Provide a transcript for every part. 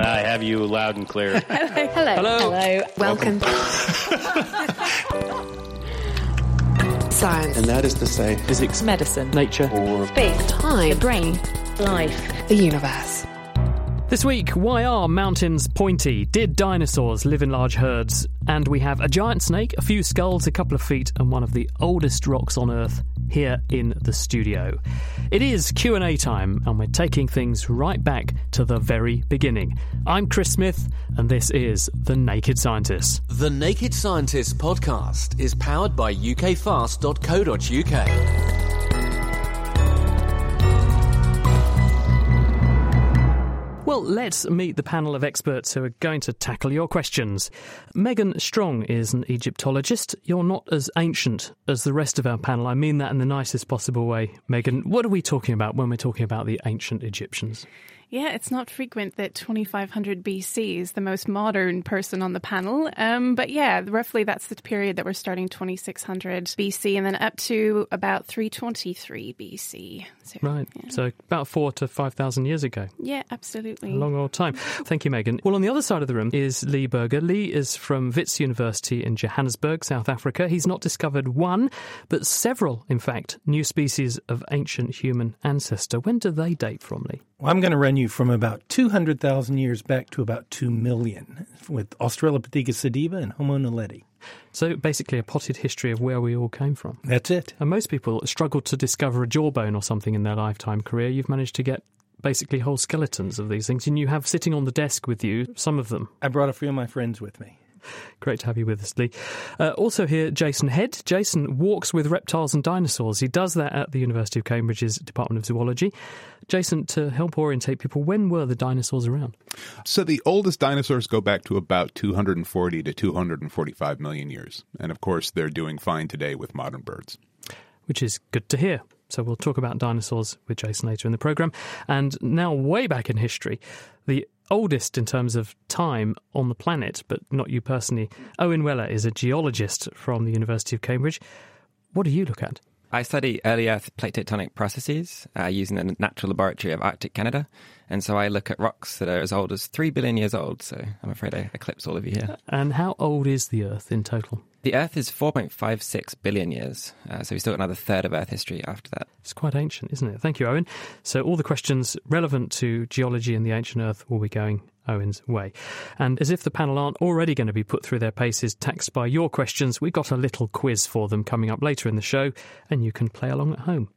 I have you loud and clear. Hello. Hello. Hello. Welcome. Science. And that is to say, Physics, Medicine. nature. or Space. Time. The brain. Life. The universe. This week, why are mountains pointy? Did dinosaurs live in large herds? And we have a giant snake, a few skulls, a couple of feet, and one of the oldest rocks on Earth here in the studio. It is Q&A time, and we're taking things right back to the very beginning. I'm Chris Smith, and this is The Naked Scientists. The Naked Scientists podcast is powered by ukfast.co.uk. Well, let's meet the panel of experts who are going to tackle your questions. Meghan Strong is an Egyptologist. You're not as ancient as the rest of our panel. I mean that in the nicest possible way. Meghan, what are we talking about when we're talking about the ancient Egyptians? Yeah, it's not frequent that 2500 BC is the most modern person on the panel. Um, but yeah, roughly that's the period that we're starting 2600 BC and then up to about 323 BC. So, Right. Yeah. So about four to 5,000 years ago. yeah, absolutely. A long old time. Thank you, Meghan. Well, on the other side of the room is Lee Berger. Lee is from Wits University in Johannesburg, South Africa. He's not discovered one, but several, in fact, new species of ancient human ancestor. When do they date from, Lee? Well, I'm going to run you from about 200,000 years back to about 2 million with Australopithecus sediba and Homo naledi. So basically, a potted history of where we all came from. That's it. And most people struggle to discover a jawbone or something in their lifetime career. You've managed to get basically whole skeletons of these things, and you have sitting on the desk with you some of them. I brought a few of my friends with me. Great to have you with us, Lee. Uh, also here, Jason Head. Jason walks with reptiles and dinosaurs. He does that at the University of Cambridge's Department of Zoology. Jason, to help orientate people, when were the dinosaurs around? So the oldest dinosaurs go back to about 240 to 245 million years. And of course, they're doing fine today with modern birds. which is good to hear. So we'll talk about dinosaurs with Jason later in the program. And now, way back in history, the oldest in terms of time on the planet, but not you personally, Owen Weller is a geologist from the University of Cambridge. What do you look at? I study early Earth plate tectonic processes uh, using the Natural Laboratory of Arctic Canada. And so I look at rocks that are as old as 3 billion years old. So I'm afraid I eclipse all of you here. And how old is the Earth in total? The Earth is 4.56 billion years. Uh, so we've still got another third of Earth history after that. It's quite ancient, isn't it? Thank you, Owen. So, all the questions relevant to geology and the ancient Earth will be going Owen's way. And as if the panel aren't already going to be put through their paces, taxed by your questions, we've got a little quiz for them coming up later in the show, and you can play along at home.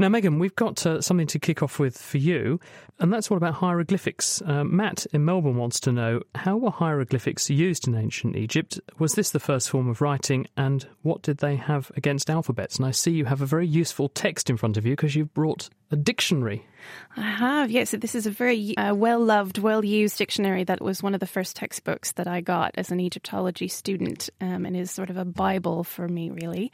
Now, Meghan, we've got uh, something to kick off with for you, and that's all about hieroglyphics. Uh, Matt in Melbourne wants to know how were hieroglyphics used in ancient Egypt? Was this the first form of writing, and what did they have against alphabets? And I see you have a very useful text in front of you because you've brought a dictionary. I have, yes. So this is a very uh, well loved, well used dictionary that was one of the first textbooks that I got as an Egyptology student um, and is sort of a Bible for me, really.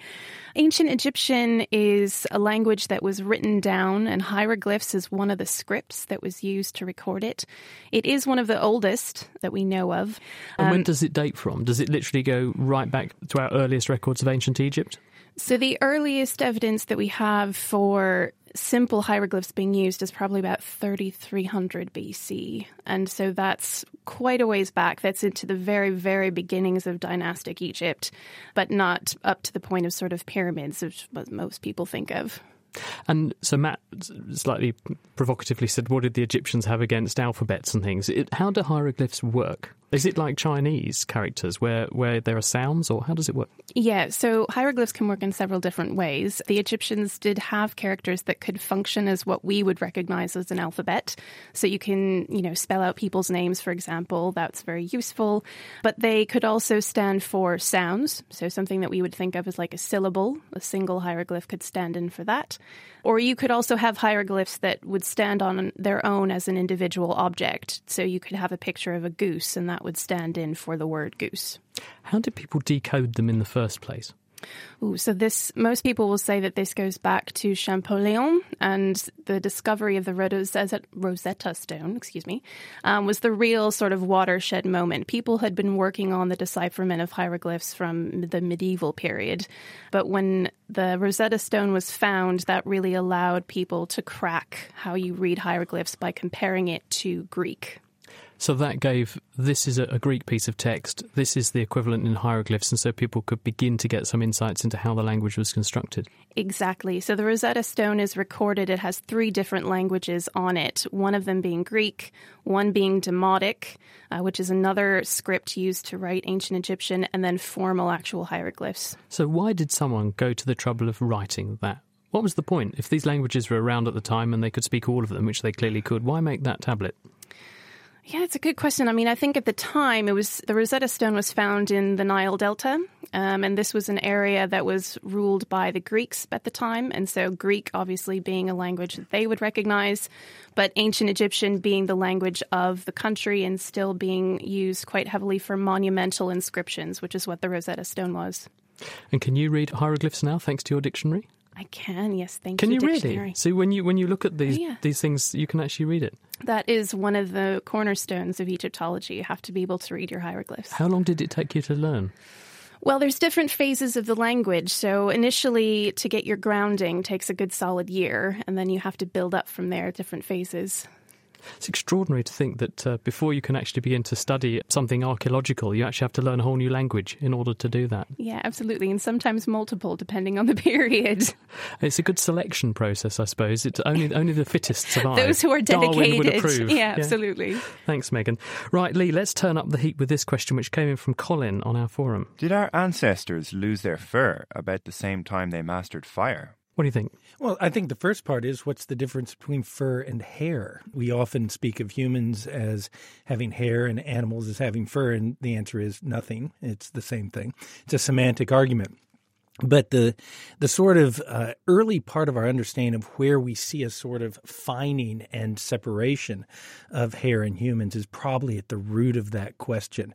Ancient Egyptian is a language that was written down, and hieroglyphs is one of the scripts that was used to record it. It is one of the oldest that we know of. And Um, when does it date from? Does it literally go right back to our earliest records of ancient Egypt? So the earliest evidence that we have for simple hieroglyphs being used is probably about 3300 BC. And so that's quite a ways back. That's into the very, very beginnings of dynastic Egypt, but not up to the point of sort of pyramids, which what most people think of. And so Matt slightly provocatively said, "What did the Egyptians have against alphabets and things? It, how do hieroglyphs work? Is it like Chinese characters where where there are sounds, or how does it work?" Yeah, so hieroglyphs can work in several different ways. The Egyptians did have characters that could function as what we would recognize as an alphabet. So you can, you know, spell out people's names, for example. That's very useful. But they could also stand for sounds. So something that we would think of as like a syllable, a single hieroglyph could stand in for that. Or you could also have hieroglyphs that would stand on their own as an individual object. So you could have a picture of a goose, and that would stand in for the word goose. How did people decode them in the first place? Ooh, so this most people will say that this goes back to Champollion and the discovery of the Rosetta, Stone, excuse me, um, was the real sort of watershed moment. People had been working on the decipherment of hieroglyphs from the medieval period, but when the Rosetta Stone was found, that really allowed people to crack how you read hieroglyphs by comparing it to Greek. So that gave this is a, a Greek piece of text. This is the equivalent in hieroglyphs, and so people could begin to get some insights into how the language was constructed. Exactly. So the Rosetta Stone is recorded. It has three different languages on it, one of them being Greek, one being Demotic, uh, which is another script used to write ancient Egyptian, and then formal actual hieroglyphs. So why did someone go to the trouble of writing that? What was the point? If these languages were around at the time and they could speak all of them, which they clearly could, why make that tablet? Yeah, it's a good question. I mean, I think at the time it was the Rosetta Stone was found in the Nile Delta, um, and this was an area that was ruled by the Greeks at the time, and so Greek obviously being a language that they would recognize, but ancient Egyptian being the language of the country and still being used quite heavily for monumental inscriptions, which is what the Rosetta Stone was. And can you read hieroglyphs now, thanks to your dictionary? I can, yes, thank Can you. Can you dictionary. really? So when you when you look at these yeah. these things, you can actually read it. That is one of the cornerstones of Egyptology. You have to be able to read your hieroglyphs. How long did it take you to learn? Well, there's different phases of the language. So initially, to get your grounding takes a good solid year, and then you have to build up from there, different phases. It's extraordinary to think that uh, before you can actually begin to study something archaeological, you actually have to learn a whole new language in order to do that. Yeah, absolutely, and sometimes multiple, depending on the period. It's a good selection process, I suppose. It's only only the fittest survive. Those who are Darwin would dedicated. approve. Yeah, absolutely. Thanks, Meghan. Right, Lee, let's turn up the heat with this question, which came in from Colin on our forum. Did our ancestors lose their fur about the same time they mastered fire? What do you think? Well, I think the first part is what's the difference between fur and hair? We often speak of humans as having hair and animals as having fur, and the answer is nothing. It's the same thing. It's a semantic argument. But the the sort of uh, early part of our understanding of where we see a sort of fining and separation of hair and humans is probably at the root of that question,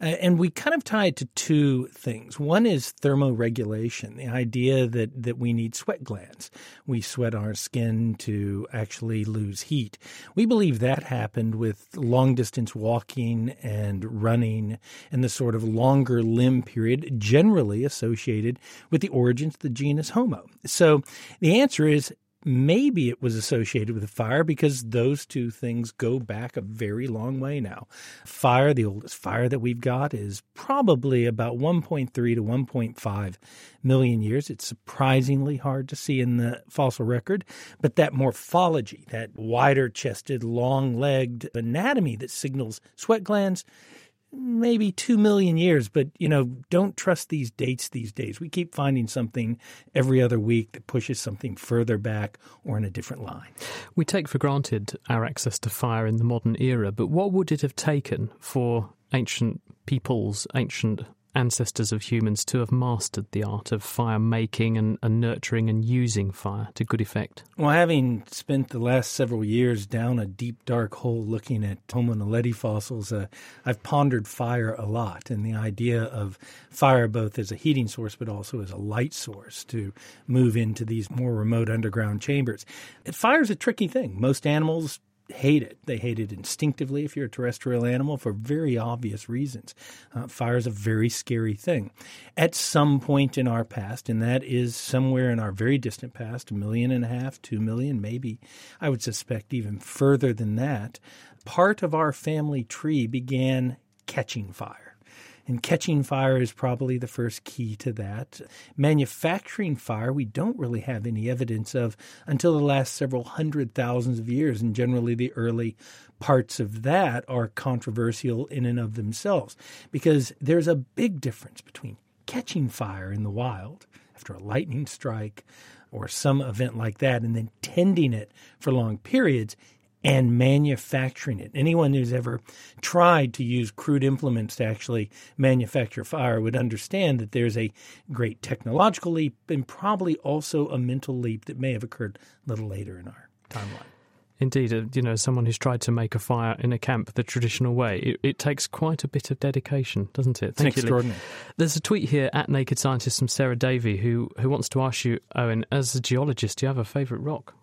uh, and we kind of tie it to two things. One is thermoregulation, the idea that that we need sweat glands. We sweat our skin to actually lose heat. We believe that happened with long distance walking and running and the sort of longer limb period, generally associated with the origins of the genus Homo. So the answer is maybe it was associated with fire because those two things go back a very long way now. Fire, the oldest fire that we've got, is probably about 1.3 to 1.5 million years. It's surprisingly hard to see in the fossil record, but that morphology, that wider chested, long legged anatomy that signals sweat glands, maybe 2 million years, but you know, don't trust these dates these days. We keep finding something every other week that pushes something further back or in a different line. We take for granted our access to fire in the modern era, but what would it have taken for ancient peoples, ancient ancestors of humans to have mastered the art of fire making and, and nurturing and using fire to good effect? Well, having spent the last several years down a deep, dark hole looking at Homo naledi fossils, uh, I've pondered fire a lot and the idea of fire both as a heating source but also as a light source to move into these more remote underground chambers. Fire is a tricky thing. Most animals hate it. They hate it instinctively if you're a terrestrial animal for very obvious reasons. Uh, fire is a very scary thing. At some point in our past, and that is somewhere in our very distant past, a million and a half, two million, maybe, I would suspect even further than that, part of our family tree began catching fire. And catching fire is probably the first key to that. Manufacturing fire, we don't really have any evidence of until the last several hundred thousands of years. And generally, the early parts of that are controversial in and of themselves because there's a big difference between catching fire in the wild after a lightning strike or some event like that and then tending it for long periods and manufacturing it. Anyone who's ever tried to use crude implements to actually manufacture fire would understand that there's a great technological leap and probably also a mental leap that may have occurred a little later in our timeline. Indeed, uh, you know, someone who's tried to make a fire in a camp the traditional way, it, it takes quite a bit of dedication, doesn't it? It's extraordinary. There's a tweet here at Naked Scientist from Sarah Davey who, who wants to ask you, Owen, as a geologist, do you have a favourite rock?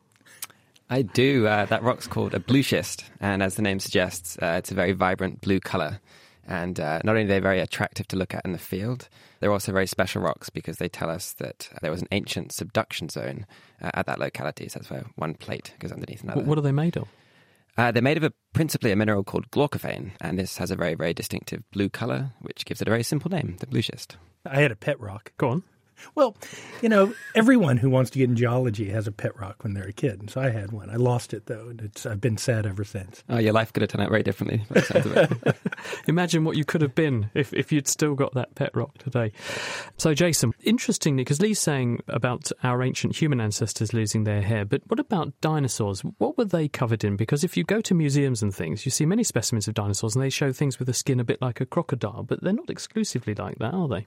I do. Uh, that rock's called a blue schist, and as the name suggests, uh, it's a very vibrant blue color. And uh, not only are they very attractive to look at in the field, they're also very special rocks because they tell us that there was an ancient subduction zone uh, at that locality. So that's where one plate goes underneath another. What, what are they made of? Uh, they're made of a, principally a mineral called glaucophane, and this has a very, very distinctive blue color, which gives it a very simple name, the blue schist. I had a pet rock. Go on. Well, you know, everyone who wants to get in geology has a pet rock when they're a kid. And so I had one. I lost it though, and it's I've been sad ever since. Oh, your life could have turned out very differently. by the sounds of it. Imagine what you could have been if, if you'd still got that pet rock today. So, Jason, interestingly, because Lee's saying about our ancient human ancestors losing their hair, but what about dinosaurs? What were they covered in? Because if you go to museums and things, you see many specimens of dinosaurs and they show things with the skin a bit like a crocodile, but they're not exclusively like that, are they?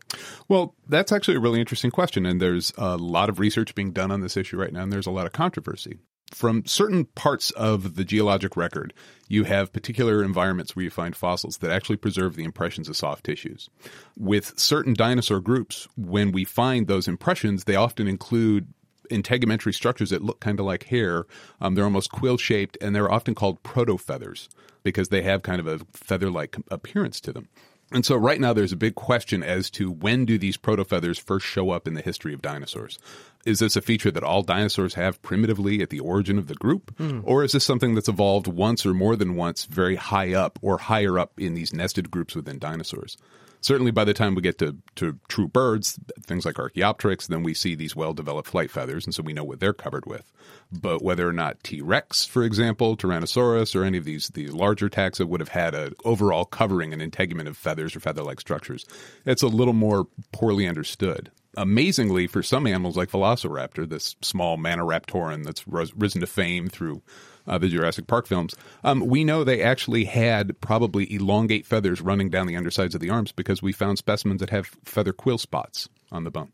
Well, that's actually a really interesting question, and there's a lot of research being done on this issue right now, and there's a lot of controversy. From certain parts of the geologic record, you have particular environments where you find fossils that actually preserve the impressions of soft tissues. With certain dinosaur groups, when we find those impressions, they often include integumentary structures that look kind of like hair. Um, they're almost quill shaped, and they're often called proto feathers because they have kind of a feather like appearance to them. And so right now there's a big question as to when do these proto feathers first show up in the history of dinosaurs? Is this a feature that all dinosaurs have primitively at the origin of the group? Hmm. Or is this something that's evolved once or more than once very high up or higher up in these nested groups within dinosaurs? Certainly by the time we get to, to true birds, things like Archaeopteryx, then we see these well developed flight feathers, and so we know what they're covered with. But whether or not T Rex, for example, Tyrannosaurus, or any of these these larger taxa would have had an overall covering and integument of feathers or feather like structures, it's a little more poorly understood. Amazingly, for some animals like Velociraptor, this small Maniraptoran that's risen to fame through uh, the Jurassic Park films, um, we know they actually had probably elongate feathers running down the undersides of the arms because we found specimens that have feather quill spots on the bone.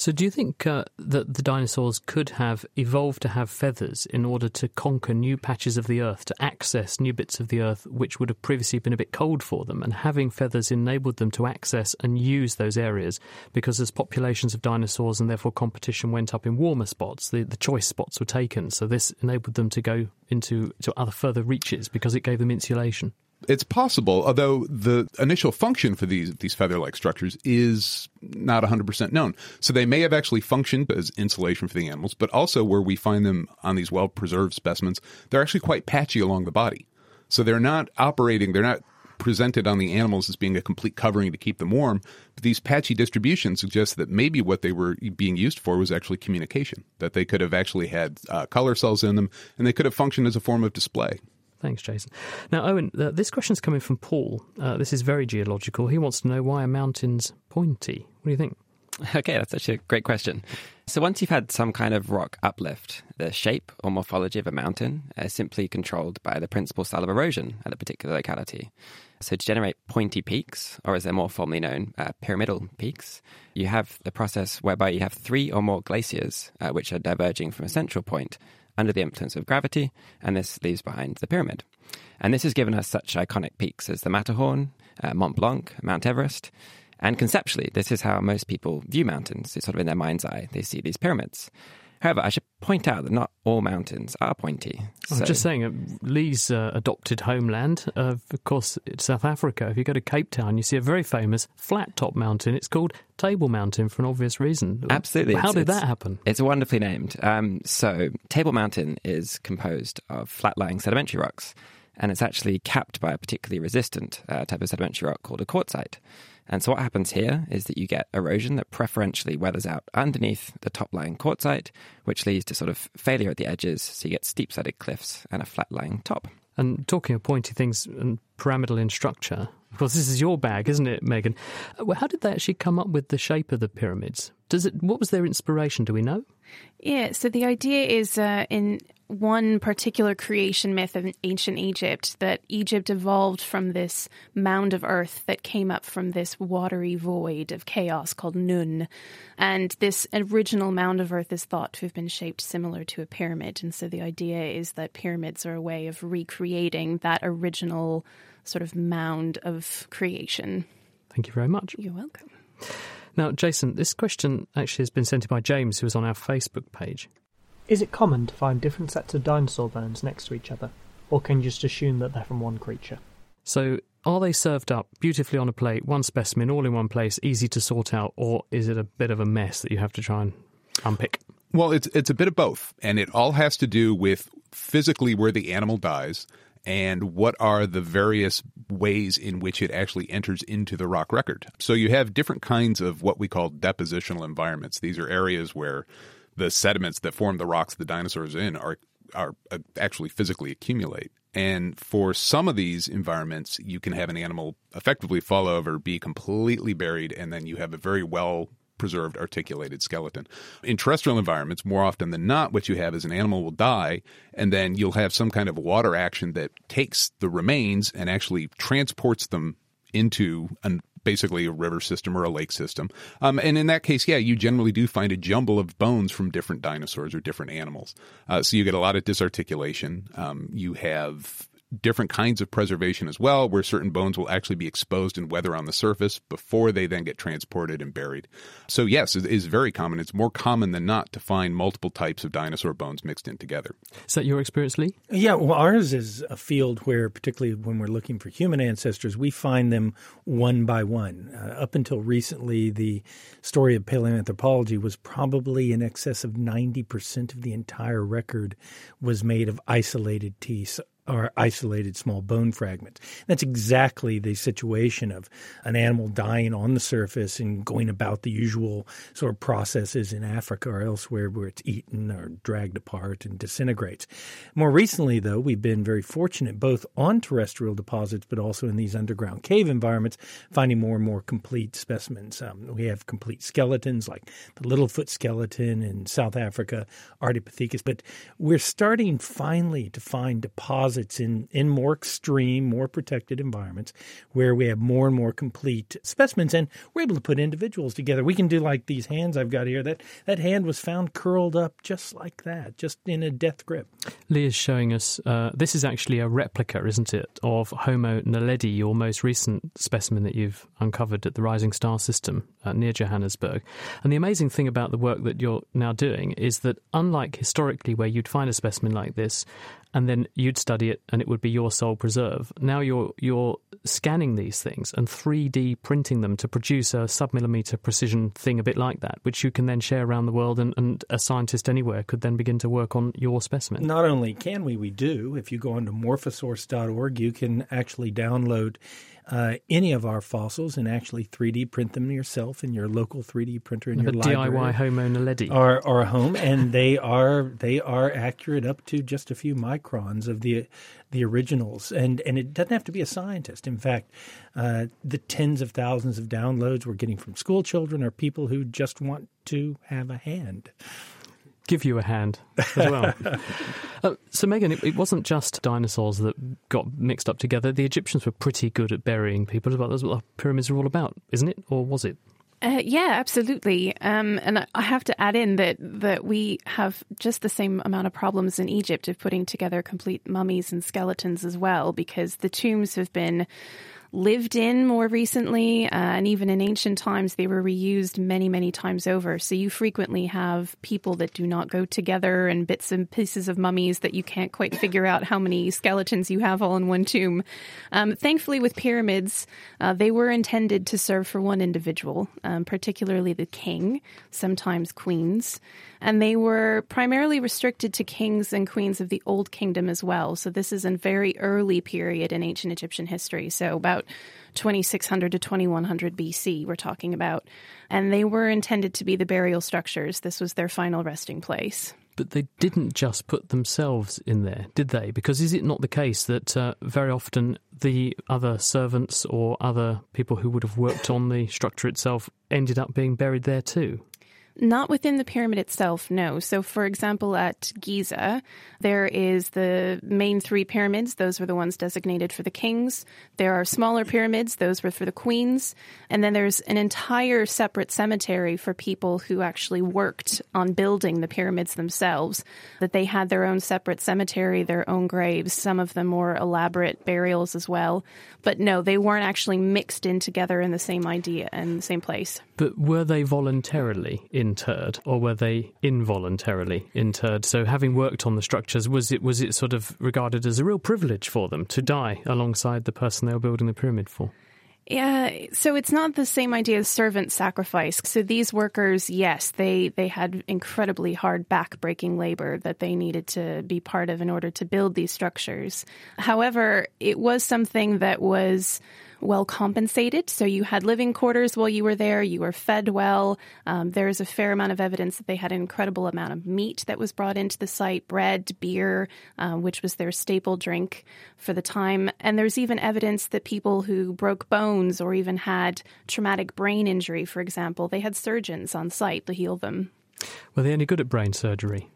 So, do you think uh, that the dinosaurs could have evolved to have feathers in order to conquer new patches of the earth, to access new bits of the earth which would have previously been a bit cold for them? And having feathers enabled them to access and use those areas because as populations of dinosaurs and therefore competition went up in warmer spots, the, the choice spots were taken. So, this enabled them to go into to other further reaches because it gave them insulation. It's possible, although the initial function for these these feather-like structures is not 100% known. So they may have actually functioned as insulation for the animals, but also where we find them on these well-preserved specimens, they're actually quite patchy along the body. So they're not operating, they're not presented on the animals as being a complete covering to keep them warm. But these patchy distributions suggest that maybe what they were being used for was actually communication, that they could have actually had uh, color cells in them, and they could have functioned as a form of display. Thanks, Jason. Now, Owen, uh, this question's coming from Paul. Uh, this is very geological. He wants to know why a mountain's pointy. What do you think? Okay, that's actually a great question. So, once you've had some kind of rock uplift, the shape or morphology of a mountain is simply controlled by the principal style of erosion at a particular locality. So, to generate pointy peaks, or as they're more formally known, uh, pyramidal peaks, you have the process whereby you have three or more glaciers uh, which are diverging from a central point under the influence of gravity, and this leaves behind the pyramid. And this has given us such iconic peaks as the Matterhorn, uh, Mont Blanc, Mount Everest. And conceptually, this is how most people view mountains. It's sort of in their mind's eye. They see these pyramids. However, I should point out that not all mountains are pointy. I'm just saying, uh, Lee's uh, adopted homeland, uh, of course, it's South Africa. If you go to Cape Town, you see a very famous flat top mountain. It's called Table Mountain for an obvious reason. Absolutely. How It's- did it's- that happen? It's wonderfully named. Um, so, Table Mountain is composed of flat lying sedimentary rocks, and it's actually capped by a particularly resistant uh, type of sedimentary rock called a quartzite. And so, what happens here is that you get erosion that preferentially weathers out underneath the top lying quartzite, which leads to sort of failure at the edges. So, you get steep sided cliffs and a flat lying top. And talking of pointy things and pyramidal in structure, of course, this is your bag, isn't it, Meghan? Uh, how did they actually come up with the shape of the pyramids? Does it? What was their inspiration? Do we know? Yeah, so the idea is uh, in one particular creation myth of ancient Egypt that Egypt evolved from this mound of earth that came up from this watery void of chaos called Nun. And this original mound of earth is thought to have been shaped similar to a pyramid. And so the idea is that pyramids are a way of recreating that original sort of mound of creation. Thank you very much. You're welcome. Now, Jason, this question actually has been sent in by James, who was on our Facebook page. Is it common to find different sets of dinosaur bones next to each other, or can you just assume that they're from one creature? So, are they served up beautifully on a plate, one specimen, all in one place, easy to sort out, or is it a bit of a mess that you have to try and unpick? Well, it's it's a bit of both, and it all has to do with physically where the animal dies and what are the various ways in which it actually enters into the rock record. So you have different kinds of what we call depositional environments. These are areas where the sediments that form the rocks the dinosaurs in are are uh, actually physically accumulate. And for some of these environments, you can have an animal effectively fall over, be completely buried, and then you have a very well preserved articulated skeleton. In terrestrial environments, more often than not, what you have is an animal will die, and then you'll have some kind of water action that takes the remains and actually transports them into an basically a river system or a lake system. Um, and in that case, yeah, you generally do find a jumble of bones from different dinosaurs or different animals. Uh, so you get a lot of disarticulation. Um, you have different kinds of preservation as well, where certain bones will actually be exposed in weather on the surface before they then get transported and buried. So, yes, it is very common. It's more common than not to find multiple types of dinosaur bones mixed in together. Is that your experience, Lee? Yeah, well, ours is a field where, particularly when we're looking for human ancestors, we find them one by one. Uh, up until recently, the story of paleoanthropology was probably in excess of 90% of the entire record was made of isolated teeth are isolated small bone fragments. That's exactly the situation of an animal dying on the surface and going about the usual sort of processes in Africa or elsewhere where it's eaten or dragged apart and disintegrates. More recently, though, we've been very fortunate both on terrestrial deposits but also in these underground cave environments, finding more and more complete specimens. Um, we have complete skeletons like the Littlefoot skeleton in South Africa, Ardipithecus, but we're starting finally to find deposits deposits in, in more extreme, more protected environments where we have more and more complete specimens and we're able to put individuals together. We can do like these hands I've got here. That, that hand was found curled up just like that, just in a death grip. Lee is showing us uh, this is actually a replica, isn't it, of Homo naledi, your most recent specimen that you've uncovered at the Rising Star System uh, near Johannesburg. And the amazing thing about the work that you're now doing is that, unlike historically, where you'd find a specimen like this and then you'd study it and it would be your sole preserve. Now you're you're scanning these things and 3D printing them to produce a submillimeter precision thing a bit like that, which you can then share around the world and, and a scientist anywhere could then begin to work on your specimen. Not only can we, we do. If you go onto morphosource.org, you can actually download uh, any of our fossils and actually 3D print them yourself in your local 3D printer in like your. DIY Homo naledi. Or, or home, and they are they are accurate up to just a few microns of the the originals, and and it doesn't have to be a scientist. In fact, uh, the tens of thousands of downloads we're getting from school children are people who just want to have a hand give you a hand as well. uh, so, Meghan, it, it, wasn't just dinosaurs that got mixed up together. The Egyptians were pretty good at burying people as well. That's what the pyramids are all about, isn't it? Or was it? Uh, yeah, absolutely. Um, and I have to add in that that we have just the same amount of problems in Egypt of putting together complete mummies and skeletons as well, because the tombs have been lived in more recently, uh, and even in ancient times, they were reused many, many times over. So you frequently have people that do not go together and bits and pieces of mummies that you can't quite figure out how many skeletons you have all in one tomb. Um, thankfully, with pyramids, uh, they were intended to serve for one individual, um, particularly the king, sometimes queens and they were primarily restricted to kings and queens of the Old Kingdom as well. So this is a very early period in ancient Egyptian history. So about 2600 to 2100 BC, we're talking about. And they were intended to be the burial structures. This was their final resting place. But they didn't just put themselves in there, did they? Because is it not the case that uh, very often the other servants or other people who would have worked on the structure itself ended up being buried there too? Not within the pyramid itself, no. So, for example, at Giza, there is the main three pyramids. Those were the ones designated for the kings. There are smaller pyramids. Those were for the queens. And then there's an entire separate cemetery for people who actually worked on building the pyramids themselves, that they had their own separate cemetery, their own graves, some of them more elaborate burials as well. But no, they weren't actually mixed in together in the same idea and the same place. But were they voluntarily interred or were they involuntarily interred? So having worked on the structures, was it was it sort of regarded as a real privilege for them to die alongside the person they were building the pyramid for? Yeah, so it's not the same idea as servant sacrifice. So these workers, yes, they they had incredibly hard back-breaking labor that they needed to be part of in order to build these structures. However, it was something that was well compensated. So you had living quarters while you were there, you were fed well. Um, there is a fair amount of evidence that they had an incredible amount of meat that was brought into the site bread, beer, uh, which was their staple drink for the time. And there's even evidence that people who broke bones or even had traumatic brain injury, for example, they had surgeons on site to heal them. Were they any good at brain surgery?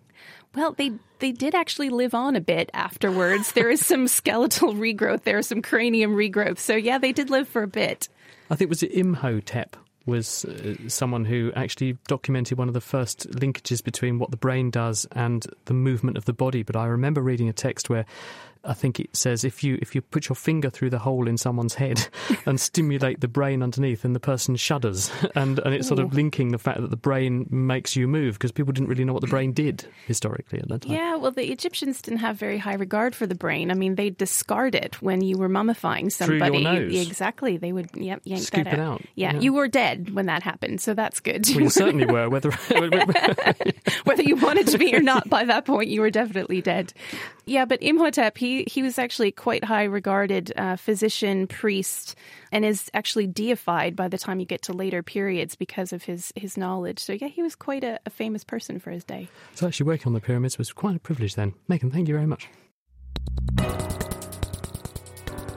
Well, they they did actually live on a bit afterwards. there is some skeletal regrowth, there is some cranium regrowth. So yeah, they did live for a bit. I think was Imhotep was uh, someone who actually documented one of the first linkages between what the brain does and the movement of the body. But I remember reading a text where I think it says if you if you put your finger through the hole in someone's head and stimulate the brain underneath, and the person shudders, and and it's sort of linking the fact that the brain makes you move because people didn't really know what the brain did historically at that time. Yeah, well, the Egyptians didn't have very high regard for the brain. I mean, they discard it when you were mummifying somebody. Through your nose. Exactly, they would yep, yank Scoop that it out. Yeah, Yeah. you were dead when that happened, so that's good. Well, you certainly were. Whether whether you wanted to be or not by that point you were definitely dead yeah but imhotep he, he was actually quite high regarded uh, physician priest and is actually deified by the time you get to later periods because of his, his knowledge so yeah he was quite a, a famous person for his day so actually working on the pyramids was quite a privilege then. Meghan, thank you very much.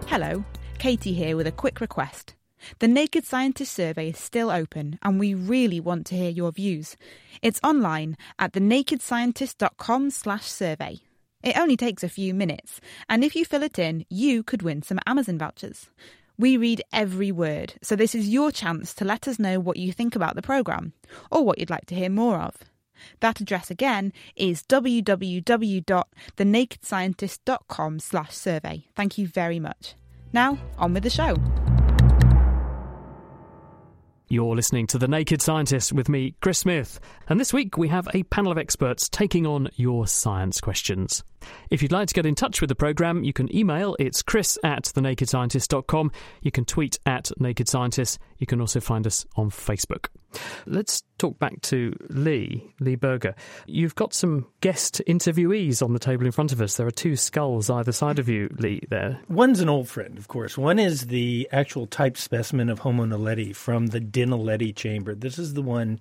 Hello, Katie here with a quick request. The Naked Scientist survey is still open and we really want to hear your views. It's online at thenakedscientist.com slash survey. It only takes a few minutes, and if you fill it in, you could win some Amazon vouchers. We read every word, so this is your chance to let us know what you think about the programme, or what you'd like to hear more of. That address again is www.thenakedscientist.com slash survey. Thank you very much. Now, on with the show. You're listening to The Naked Scientist with me, Chris Smith. And this week we have a panel of experts taking on your science questions. If you'd like to get in touch with the programme, you can email. It's chris at thenakedscientist.com. You can tweet at Naked Scientist. You can also find us on Facebook. Let's talk back to Lee, Lee Berger. You've got some guest interviewees on the table in front of us. There are two skulls either side of you, Lee, there. One's an old friend, of course. One is the actual type specimen of Homo naledi from the Dinaledi chamber. This is the one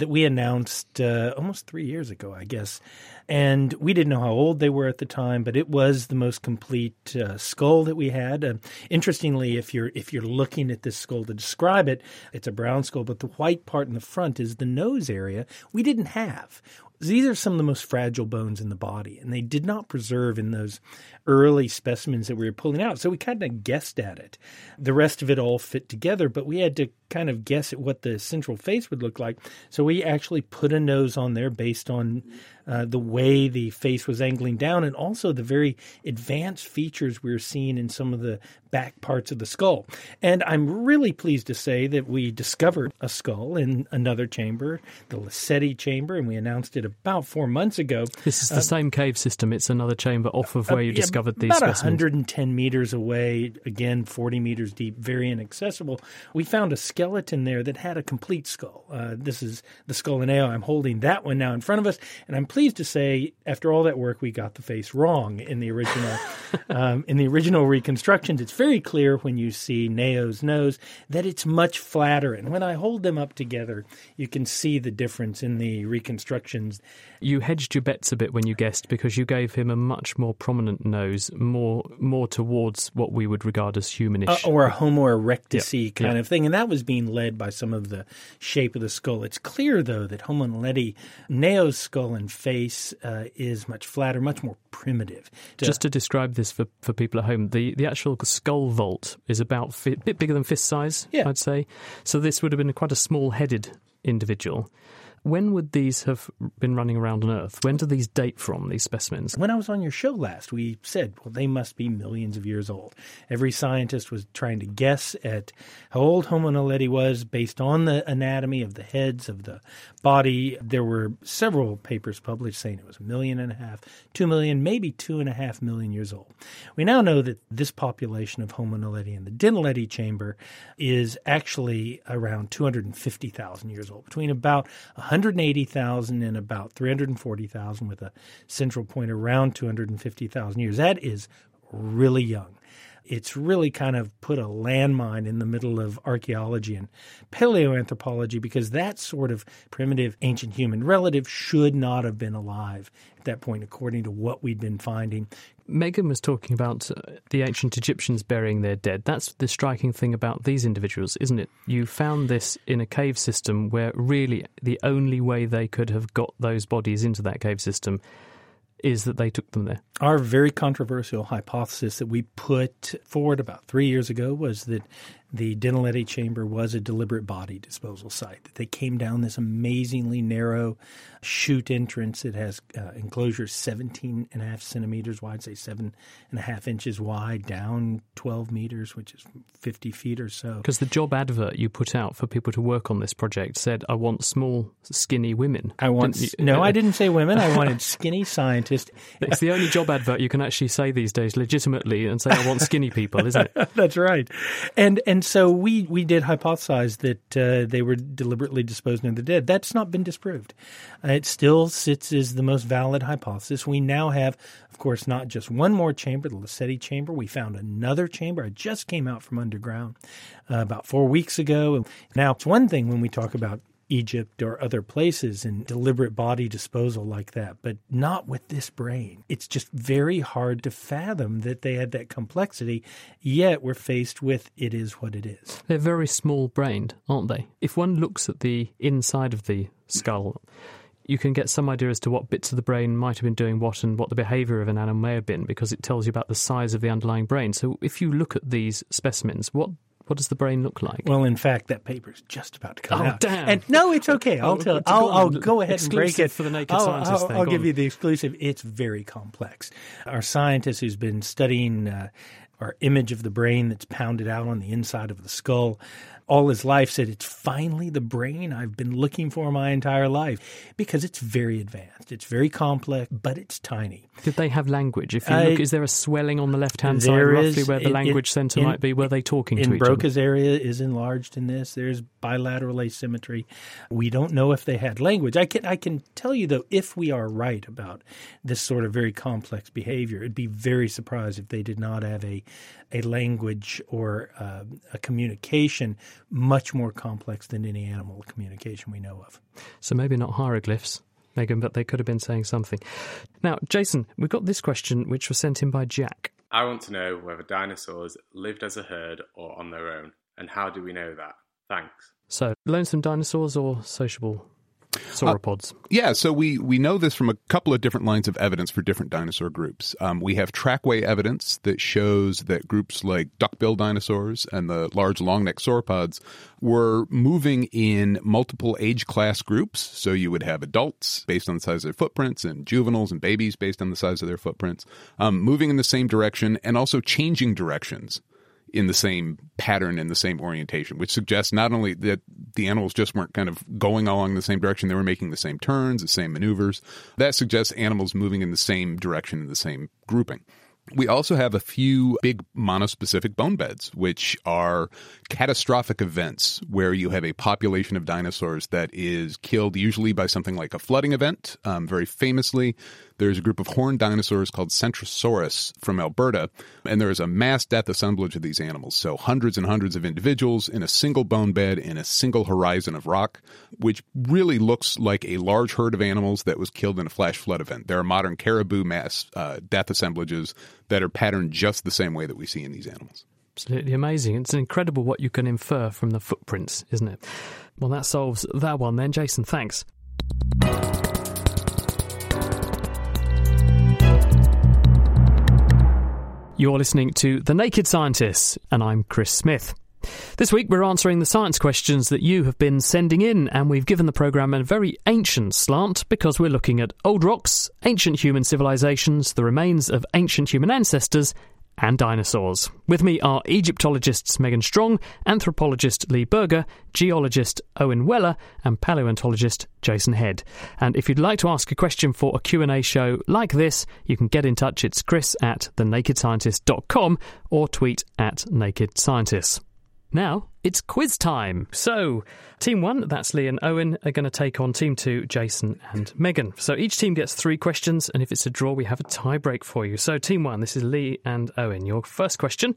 that we announced uh, almost three years ago, I guess. And we didn't know how old they were at the time, but it was the most complete uh, skull that we had. Uh, interestingly, if you're if you're looking at this skull to describe it, it's a brown skull, but the white part in the front is the nose area. We didn't have. These are some of the most fragile bones in the body, and they did not preserve in those early specimens that we were pulling out. So we kind of guessed at it. The rest of it all fit together, but we had to kind of guess at what the central face would look like. So we actually put a nose on there based on uh, the way the face was angling down and also the very advanced features we're seeing in some of the back parts of the skull. And I'm really pleased to say that we discovered a skull in another chamber, the Lesedi chamber, and we announced it about four months ago. This is the uh, same cave system. It's another chamber off of where you uh, discovered these about specimens. 110 meters away, again 40 meters deep, very inaccessible. We found a skeleton there that had a complete skull. Uh, this is the skull and I'm holding that one now in front of us, and I'm pleased to say, after all that work, we got the face wrong in the original um, in the original reconstructions. It's very clear when you see Neo's nose that it's much flatter, and when I hold them up together, you can see the difference in the reconstructions. You hedged your bets a bit when you guessed because you gave him a much more prominent nose, more more towards what we would regard as humanish, uh, or a Homo erectus Yeah, kind yeah. of thing, and that was being led by some of the shape of the skull. It's clear though that Homo Neo's skull and face uh, is much flatter, much more primitive. Just to describe this for, for people at home, the, the actual skull vault is about fi- a bit bigger than fist size, Yeah. I'd say. So this would have been quite a small headed individual. When would these have been running around on Earth? When do these date from, these specimens? When I was on your show last, we said, well, they must be millions of years old. Every scientist was trying to guess at how old Homo naledi was based on the anatomy of the heads, of the body. There were several papers published saying it was a million and a half, two million, maybe two and a half million years old. We now know that this population of Homo naledi in the Dinaledi chamber is actually around 250,000 years old, between about 180,000 and about 340,000, with a central point around 250,000 years. That is really young it's really kind of put a landmine in the middle of archaeology and paleoanthropology because that sort of primitive ancient human relative should not have been alive at that point, according to what we'd been finding. Meghan was talking about uh, the ancient Egyptians burying their dead. That's the striking thing about these individuals, isn't it? You found this in a cave system where really the only way they could have got those bodies into that cave system is that they took them there. Our very controversial hypothesis that we put forward about three years ago was that the Dinaledi chamber was a deliberate body disposal site. That they came down this amazingly narrow chute entrance. It has uh, enclosure 17 and a half centimeters wide, say seven and a half inches wide, down 12 meters, which is 50 feet or so. Because the job advert you put out for people to work on this project said, I want small, skinny women. I want, no, I didn't say women. I wanted skinny scientists. It's the only job advert you can actually say these days legitimately and say, I want skinny people, isn't it? That's right. And, and so we, we did hypothesize that uh, they were deliberately disposing of the dead. That's not been disproved. Uh, it still sits as the most valid hypothesis. We now have, of course, not just one more chamber, the Lesedi chamber. We found another chamber. It just came out from underground uh, about four weeks ago. Now, it's one thing when we talk about Egypt or other places and deliberate body disposal like that, but not with this brain. It's just very hard to fathom that they had that complexity, yet we're faced with it is what it is. They're very small brained, aren't they? If one looks at the inside of the skull, you can get some idea as to what bits of the brain might have been doing what and what the behavior of an animal may have been because it tells you about the size of the underlying brain. So if you look at these specimens, what what does the brain look like? Well, in fact, that paper's just about to come oh, out. damn! And no, it's okay. I'll Oh, tell. it's I'll, go I'll go ahead and break it for the naked I'll, scientist I'll, then, I'll go give on. you the exclusive. It's very complex. Our scientist who's been studying uh, our image of the brain that's pounded out on the inside of the skull all his life said it's finally the brain I've been looking for my entire life because it's very advanced. It's very complex, but it's tiny. Did they have language? If you Uh, look, is there a swelling on the left hand side, roughly is- where the it- language it- centre in- might be? Were they talking in to each Broca's other? area is enlarged in this. There's bilateral asymmetry. We don't know if they had language. I can I can tell you though, if we are right about this sort of very complex behavior, it'd be very surprised if they did not have a a language or uh, a communication much more complex than any animal communication we know of. So maybe not hieroglyphs, Meghan, but they could have been saying something. Now, Jason, we've got this question which was sent in by Jack. I want to know whether dinosaurs lived as a herd or on their own, and how do we know that? Thanks. So, lonesome dinosaurs or sociable sauropods? Yeah, so we, we know this from a couple of different lines of evidence for different dinosaur groups. Um, we have trackway evidence that shows that groups like duckbill dinosaurs and the large long neck sauropods were moving in multiple age class groups. So you would have adults based on the size of their footprints and juveniles and babies based on the size of their footprints, um, moving in the same direction and also changing directions in the same pattern and the same orientation, which suggests not only that the animals just weren't kind of going along the same direction, they were making the same turns, the same maneuvers. That suggests animals moving in the same direction in the same grouping. We also have a few big monospecific bone beds, which are catastrophic events where you have a population of dinosaurs that is killed usually by something like a flooding event. Um, very famously, there's a group of horned dinosaurs called Centrosaurus from Alberta, and there is a mass death assemblage of these animals. So hundreds and hundreds of individuals in a single bone bed in a single horizon of rock, which really looks like a large herd of animals that was killed in a flash flood event. There are modern caribou mass uh, death assemblages that are patterned just the same way that we see in these animals. Absolutely amazing. It's incredible what you can infer from the footprints, isn't it? Well, that solves that one then. Jason, thanks. You're listening to The Naked Scientists, and I'm Chris Smith. This week we're answering the science questions that you have been sending in, and we've given the programme a very ancient slant because we're looking at old rocks, ancient human civilizations, the remains of ancient human ancestors, and dinosaurs. With me are Egyptologists Meghan Strong, anthropologist Lee Berger, geologist Owen Weller, and paleontologist Jason Head. And if you'd like to ask a question for a Q&A show like this, you can get in touch. It's chris at thenakedscientist.com or tweet at Naked Scientists. Now it's quiz time. So, team one, that's Lee and Owen, are going to take on team two, Jason and Meghan. So each team gets three questions, and if it's a draw, we have a tie break for you. So, team one, this is Lee and Owen. Your first question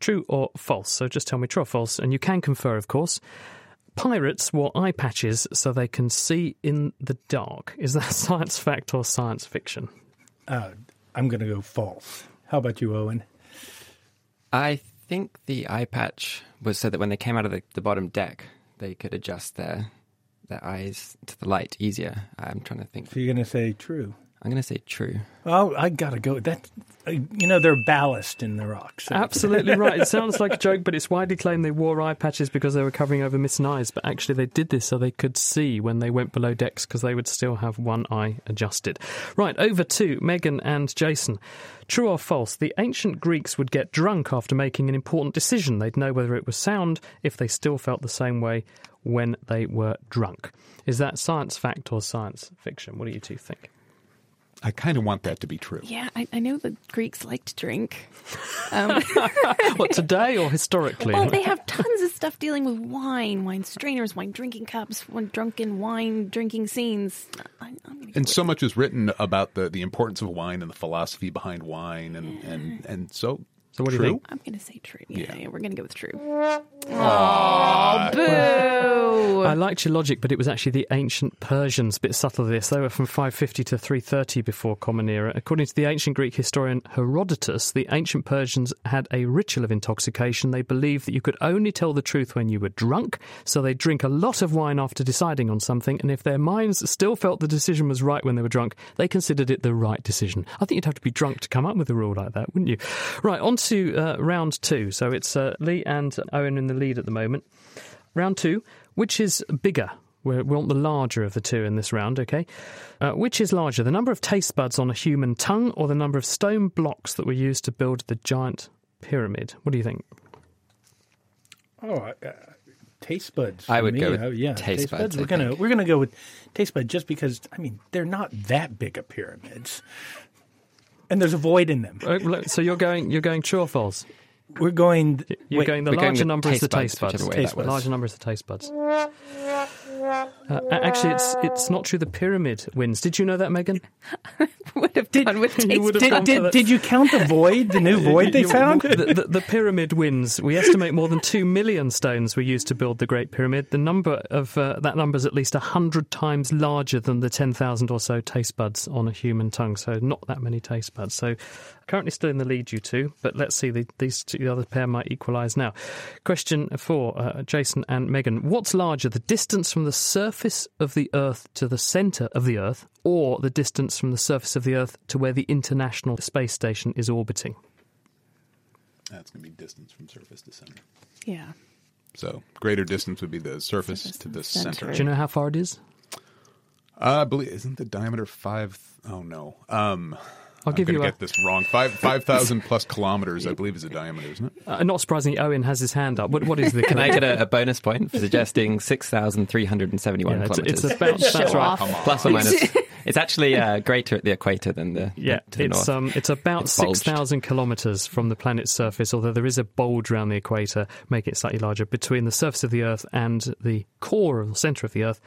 true or false? So just tell me true or false, and you can confer, of course. Pirates wore eye patches so they can see in the dark. Is that science fact or science fiction? Uh, I'm going to go false. How about you, Owen? I think the eye patch was so that when they came out of the, the bottom deck, they could adjust their their eyes to the light easier. I'm trying to think. So you're going to say true? I'm going to say true. Oh, I got to go. That uh, you know, they're ballast in the rocks. Absolutely right. It sounds like a joke, but it's widely claimed they wore eye patches because they were covering over missing eyes. But actually, they did this so they could see when they went below decks because they would still have one eye adjusted. Right, over to Meghan and Jason. True or false? The ancient Greeks would get drunk after making an important decision. They'd know whether it was sound if they still felt the same way when they were drunk. Is that science fact or science fiction? What do you two think? I kind of want that to be true. Yeah, I, I know the Greeks like to drink. Um, what, today or historically? well, they have tons of stuff dealing with wine, wine strainers, wine drinking cups, wine drunken wine drinking scenes. I, and so much is written about the, the importance of wine and the philosophy behind wine, and, and, and so so what true? do you think? I'm going to say true. Yeah, Yeah. yeah, we're going to go with true. Aw, boo! I liked your logic, but it was actually the ancient Persians. Bit subtle this. They were from 550 to 330 before Common Era. According to the ancient Greek historian Herodotus, the ancient Persians had a ritual of intoxication. They believed that you could only tell the truth when you were drunk, so they drink a lot of wine after deciding on something, and if their minds still felt the decision was right when they were drunk, they considered it the right decision. I think you'd have to be drunk to come up with a rule like that, wouldn't you? Right, on to uh, round two. So it's uh, Lee and Owen in the lead at the moment. Round two, which is bigger? We we want the larger of the two in this round, okay? Uh, which is larger, the number of taste buds on a human tongue or the number of stone blocks that were used to build the giant pyramid? What do you think? Oh, uh, taste buds. I for would me. go with Uh, yeah, taste buds, I We're gonna think. we're gonna go with taste bud just because I mean they're not that big of pyramids, and there's a void in them. Uh, So you're going you're going true or false? We're going. You're wait, going the we're going larger number is the taste taste buds, buds. whichever way Taste buds. Larger number is the taste buds. Uh, actually, it's it's not true. The pyramid wins. Did you know that, Meghan? would have gone with you would have Did, gone did, did you count the void? The new void they found? The, the, the pyramid wins. We estimate more than two million stones were used to build the Great Pyramid. The number of uh, that number is at least hundred times larger than the ten thousand or so taste buds on a human tongue. So not that many taste buds. So currently still in the lead, you two. But let's see. The, these two, the other pair might equalise now. Question four, uh, Jason and Meghan. What's larger, the distance from the surface of the Earth to the centre of the Earth, or the distance from the surface of the Earth to where the International Space Station is orbiting? That's going to be distance from surface to center. Yeah. So greater distance would be the surface, Surface to to the the center. center. Do you know how far it is? Uh, I believe isn't the diameter five oh no. Um, I'll I'm give gonna you a- get this wrong. Five five thousand plus kilometers, I believe, is the diameter, isn't it? Uh, not surprisingly, Owen has his hand up. What, what is the Can I get a, a bonus point for suggesting 6,371 Yeah, kilometers? it's about that's Show right. off. Plus or minus. It's actually uh, greater at the equator than the Yeah, to the it's north. um, it's about It's six thousand kilometers from the planet's surface. Although there is a bulge around the equator, making it slightly larger between the surface of the Earth and the core or center of the Earth.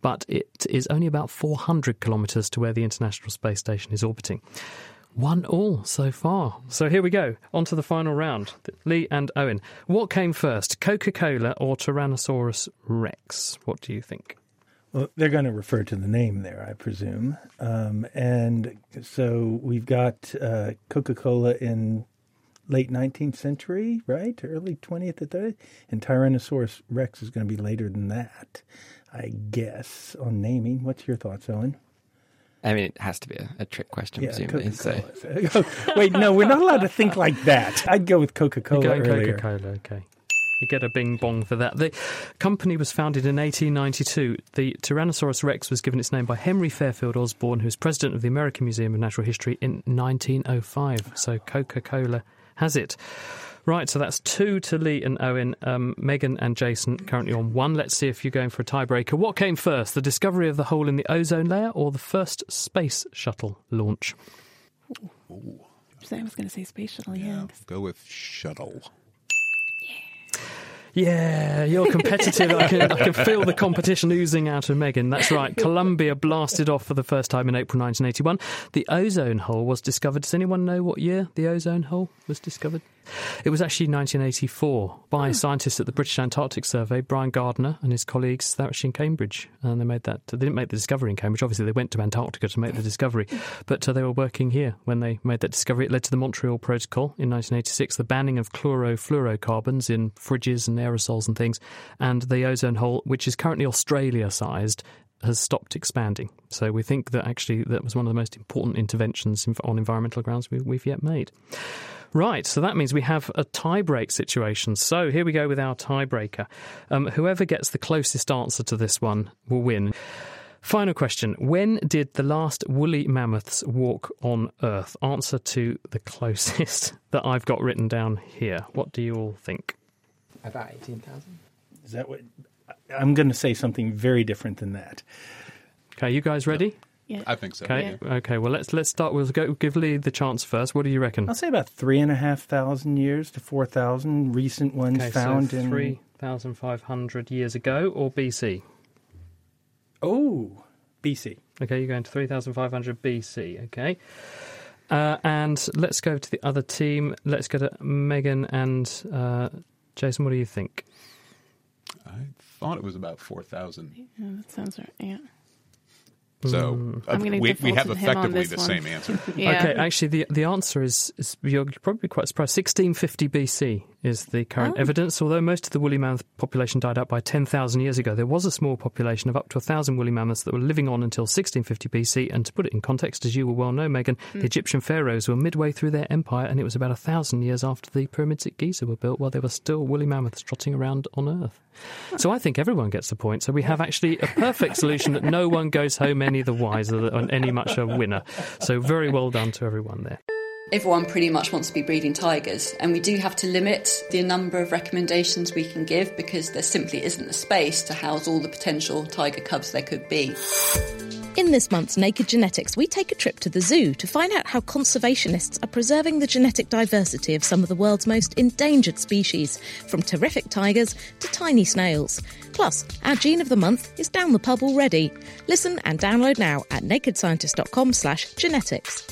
But it is only about four hundred kilometers to where the International Space Station is orbiting. One all so far. So here we go. On to the final round. Lee and Owen. What came first, Coca Cola or Tyrannosaurus Rex? What do you think? Well, they're going to refer to the name there, I presume. Um, and so we've got uh, Coca Cola in late 19th century, right? Early 20th to 30th. And Tyrannosaurus Rex is going to be later than that, I guess, on naming. What's your thoughts, Owen? I mean, it has to be a, a trick question, presumably. So. Wait, no, we're not allowed to think like that. I'd go with Coca Cola. earlier. Coca Cola, okay. You get a bing bong for that. The company was founded in 1892. The Tyrannosaurus rex was given its name by Henry Fairfield Osborn, who was president of the American Museum of Natural History in 1905. So Coca Cola has it. Right, so that's two to Lee and Owen. Um, Meghan and Jason currently on one. Let's see if you're going for a tiebreaker. What came first, the discovery of the hole in the ozone layer or the first space shuttle launch? So I was going to say space shuttle, yeah. Go with shuttle. Yeah, you're competitive. I, can, I can feel the competition oozing out of Meghan. That's right. Columbia blasted off for the first time in April 1981. The ozone hole was discovered. Does anyone know what year the ozone hole was discovered? It was actually 1984 by scientists at the British Antarctic Survey, Brian Gardiner and his colleagues. That was in Cambridge, and they made that. They didn't make the discovery in Cambridge. Obviously, they went to Antarctica to make the discovery, but uh, they were working here when they made that discovery. It led to the Montreal Protocol in 1986, the banning of chlorofluorocarbons in fridges and aerosols and things, and the ozone hole, which is currently Australia-sized, has stopped expanding. So we think that actually that was one of the most important interventions on environmental grounds we've yet made. Right, so that means we have a tie-break situation. So here we go with our tiebreaker. Um, whoever gets the closest answer to this one will win. Final question. When did the last woolly mammoths walk on Earth? Answer to the closest that I've got written down here. What do you all think? About 18,000. Is that what? I'm going to say something very different than that. Okay, you guys ready? Yeah. I think so. Okay. yeah. Okay. Well, let's let's start. We'll go give Lee the chance first. What do you reckon? I'll say about three and a half thousand years to four thousand. Recent ones Okay, found so in three thousand five hundred years ago or BC. Oh, BC. Okay, you're going to 3500 BC. Okay. Uh, and let's go to the other team. Let's go to Meghan and uh, Jason. What do you think? I thought it was about 4,000. Yeah, that sounds right. Yeah. So Mm. uh, I'm we, we have to him on effectively the one. same answer. Yeah. Okay, actually, the the answer is, is you're probably quite surprised. 1650 BC is the current Oh. evidence. Although most of the woolly mammoth population died out by 10,000 years ago, there was a small population of up to 1,000 woolly mammoths that were living on until 1650 BC. And to put it in context, as you will well know, Meghan, Hmm. the Egyptian pharaohs were midway through their empire, and it was about a thousand years after the pyramids at Giza were built, while there were still woolly mammoths trotting around on Earth. So I think everyone gets the point. So we have actually a perfect solution that no one goes home any the wiser and any much a winner. So very well done to everyone there. Everyone pretty much wants to be breeding tigers, and we do have to limit the number of recommendations we can give because there simply isn't the space to house all the potential tiger cubs there could be. In this month's Naked Genetics, we take a trip to the zoo to find out how conservationists are preserving the genetic diversity of some of the world's most endangered species, from terrific tigers to tiny snails. Plus, our gene of the month is down the pub already. Listen and download now at nakedscientist.com slash genetics.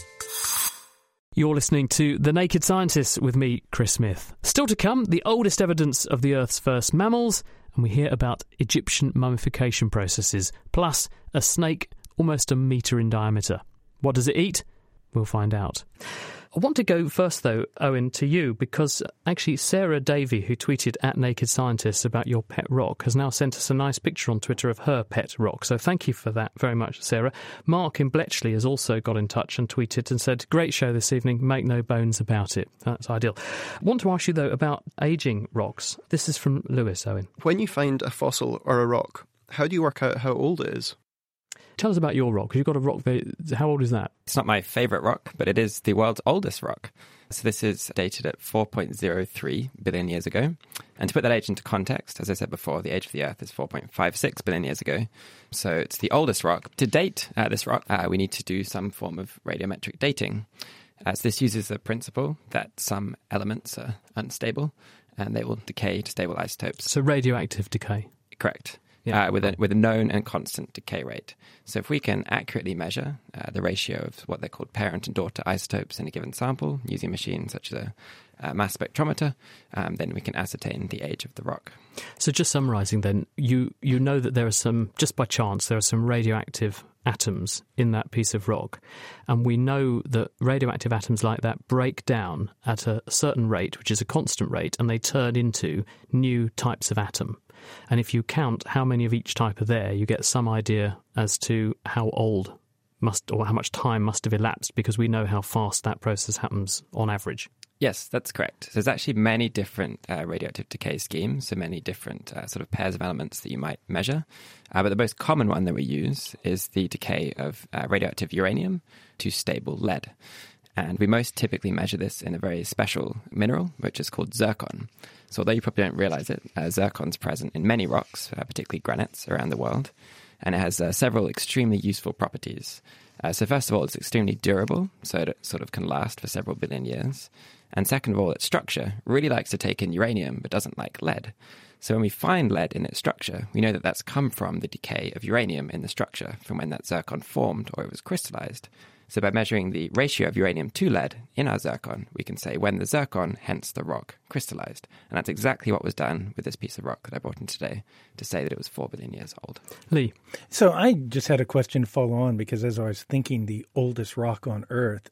You're listening to The Naked Scientists with me, Chris Smith. Still to come, the oldest evidence of the Earth's first mammals, and we hear about Egyptian mummification processes, plus a snake almost a metre in diameter. What does it eat? We'll find out. I want to go first, though, Owen, to you, because actually Sarah Davey, who tweeted at Naked Scientists about your pet rock, has now sent us a nice picture on Twitter of her pet rock. So thank you for that very much, Sarah. Mark in Bletchley has also got in touch and tweeted and said, Great show this evening, make no bones about it. That's ideal. I want to ask you, though, about aging rocks. This is from Lewis, Owen. When you find a fossil or a rock, how do you work out how old it is? Tell us about your rock, because you've got a rock there. How old is that? It's not my favourite rock, but it is the world's oldest rock. So this is dated at 4.03 billion years ago. And to put that age into context, as I said before, the age of the Earth is 4.56 billion years ago. So it's the oldest rock. To date uh, this rock, uh, we need to do some form of radiometric dating. As this uses the principle that some elements are unstable and they will decay to stable isotopes. So radioactive decay. Correct. Yeah. Uh, with, a, with a known and constant decay rate. So, if we can accurately measure uh, the ratio of what they're called parent and daughter isotopes in a given sample using machines such as a, a mass spectrometer, um, then we can ascertain the age of the rock. So, just summarising, then, you you know that there are some, just by chance, there are some radioactive atoms in that piece of rock, and we know that radioactive atoms like that break down at a certain rate, which is a constant rate, and they turn into new types of atom. And if you count how many of each type are there, you get some idea as to how old must or how much time must have elapsed because we know how fast that process happens on average. Yes, that's correct. So there's actually many different uh, radioactive decay schemes, so many different uh, sort of pairs of elements that you might measure. Uh, but the most common one that we use is the decay of uh, radioactive uranium to stable lead. And we most typically measure this in a very special mineral, which is called zircon. So although you probably don't realize it, uh, zircon's present in many rocks, uh, particularly granites around the world, and it has several extremely useful properties. so first of all, it's extremely durable, so it sort of can last for several billion years. And second of all, its structure really likes to take in uranium but doesn't like lead. So when we find lead in its structure, we know that that's come from the decay of uranium in the structure from when that zircon formed or it was crystallized. So by measuring the ratio of uranium to lead in our zircon, we can say when the zircon, hence the rock, crystallized. And that's exactly what was done with this piece of rock that I brought in today to say that it was 4 billion years old. Lee. So I just had a question to follow on because as I was thinking the oldest rock on Earth,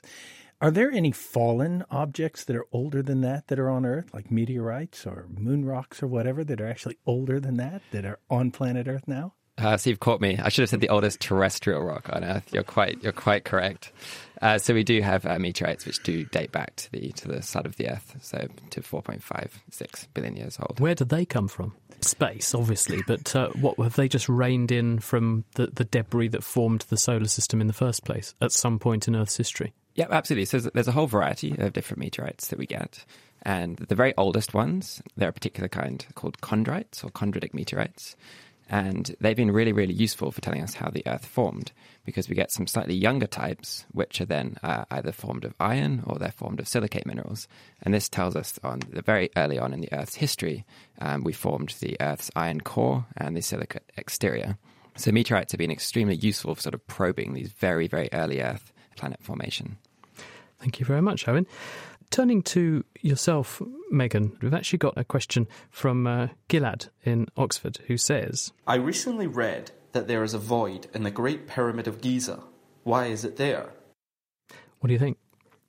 are there any fallen objects that are older than that that are on Earth, like meteorites or moon rocks or whatever, that are actually older than that that are on planet Earth now? Uh, so you've caught me. I should have said the oldest terrestrial rock on Earth. You're quite, you're quite correct. Uh, so we do have uh, meteorites which do date back to the to the start of the Earth, so to 4.56 billion years old. Where did they come from? Space, obviously, but uh, what have they just rained in from the, the debris that formed the solar system in the first place at some point in Earth's history? Yeah, absolutely. So there's a whole variety of different meteorites that we get. And the very oldest ones, they're a particular kind called chondrites or chondritic meteorites. And they've been really, really useful for telling us how the Earth formed because we get some slightly younger types, which are then uh, either formed of iron or they're formed of silicate minerals. And this tells us on the very early on in the Earth's history, um, we formed the Earth's iron core and the silicate exterior. So meteorites have been extremely useful for sort of probing these very, very early Earth planet formation. Thank you very much, Owen. Turning to yourself, Meghan, we've actually got a question from uh, Gilad in Oxford who says I recently read that there is a void in the Great Pyramid of Giza. Why is it there? What do you think?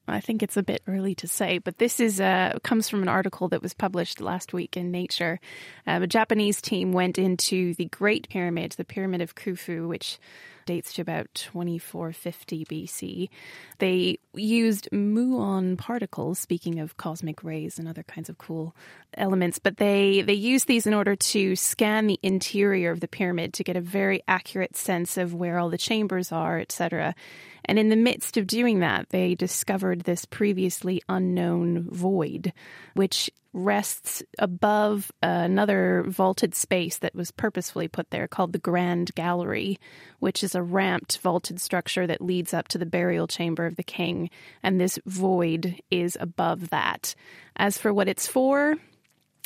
I think it's a bit early to say, but this is uh, comes from an article that was published last week in Nature. Um, a Japanese team went into the Great Pyramid, the Pyramid of Khufu, which dates to about 2450 BC. They used muon particles, speaking of cosmic rays and other kinds of cool elements, but they, they used these in order to scan the interior of the pyramid to get a very accurate sense of where all the chambers are, etc. And in the midst of doing that, they discovered this previously unknown void, which rests above another vaulted space that was purposefully put there called the Grand Gallery, which is a ramped vaulted structure that leads up to the burial chamber of the king. And this void is above that. As for what it's for,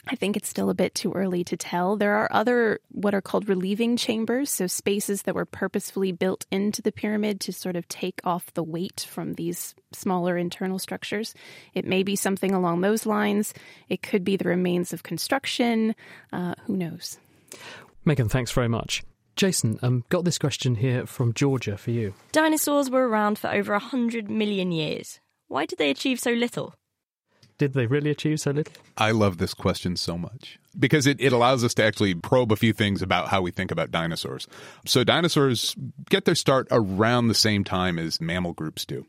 I think it's still a bit too early to tell. There are other what are called relieving chambers, so spaces that were purposefully built into the pyramid to sort of take off the weight from these smaller internal structures. It may be something along those lines. It could be the remains of construction. Uh, who knows? Meghan, thanks very much. Jason, um, got this question here from Georgia for you. Dinosaurs were around for over 100 million years. Why did they achieve so little? Did they really achieve so little? I love this question so much because it, it allows us to actually probe a few things about how we think about dinosaurs. So, dinosaurs get their start around the same time as mammal groups do.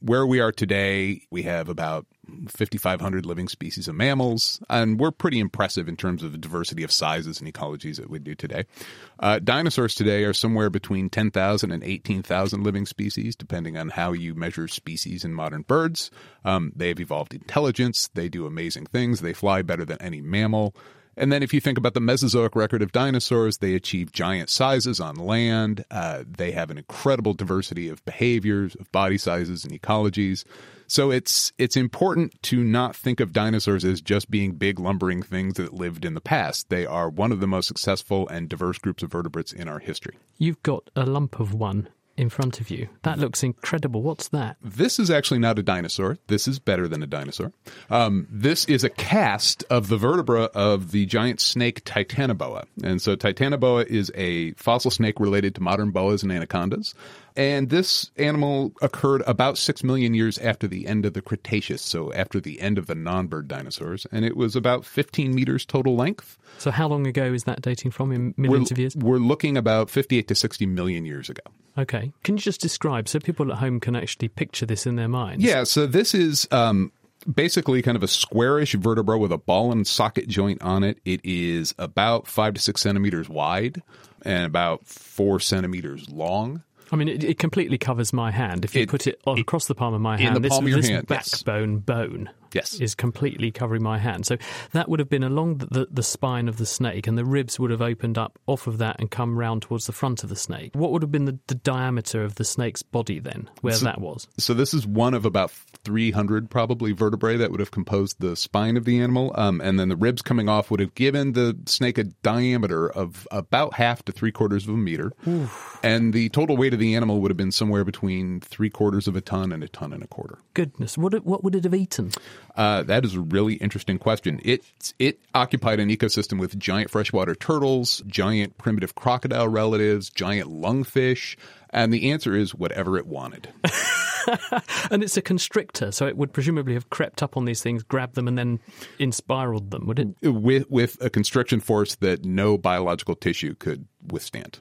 Where we are today, we have about 5,500 living species of mammals, and we're pretty impressive in terms of the diversity of sizes and ecologies that we do today. Uh, dinosaurs today are somewhere between 10,000 and 18,000 living species, depending on how you measure species in modern birds. Um, they have evolved intelligence, they do amazing things, they fly better than any mammal. And then if you think about the Mesozoic record of dinosaurs, they achieve giant sizes on land. Uh, they have an incredible diversity of behaviors, of body sizes, and ecologies. So it's it's important to not think of dinosaurs as just being big lumbering things that lived in the past. They are one of the most successful and diverse groups of vertebrates in our history. You've got a lump of one in front of you. That looks incredible. What's that? This is actually not a dinosaur. This is better than a dinosaur. Um, this is a cast of the vertebra of the giant snake Titanoboa. And so Titanoboa is a fossil snake related to modern boas and anacondas. And this animal occurred about six million years after the end of the Cretaceous, so after the end of the non bird dinosaurs. And it was about 15 meters total length. So, how long ago is that dating from in millions we're, of years? We're looking about 58 to 60 million years ago. Okay. Can you just describe so people at home can actually picture this in their minds? Yeah, so this is um, basically kind of a squarish vertebra with a ball and socket joint on it. It is about five to six centimeters wide and about four centimeters long. I mean, it, it completely covers my hand. If you It- put it on, across the palm of my hand, this, palm this hand, yes. backbone bone Yes. is completely covering my hand. So that would have been along the, the, the spine of the snake, and the ribs would have opened up off of that and come round towards the front of the snake. What would have been the, the diameter of the snake's body then, where So- that was? So this is one of about 300 probably vertebrae that would have composed the spine of the animal, um, and then the ribs coming off would have given the snake a diameter of about half to three quarters of a meter, and the total weight of the animal would have been somewhere between three quarters of a ton and a ton and a quarter. Goodness, what, what would it have eaten? Uh, that is a really interesting question. It it occupied an ecosystem with giant freshwater turtles, giant primitive crocodile relatives, giant lungfish, and the answer is whatever it wanted. and it's a constrictor, so it would presumably have crept up on these things, grabbed them, and then inspiraled them, would it? with with a constriction force that no biological tissue could withstand.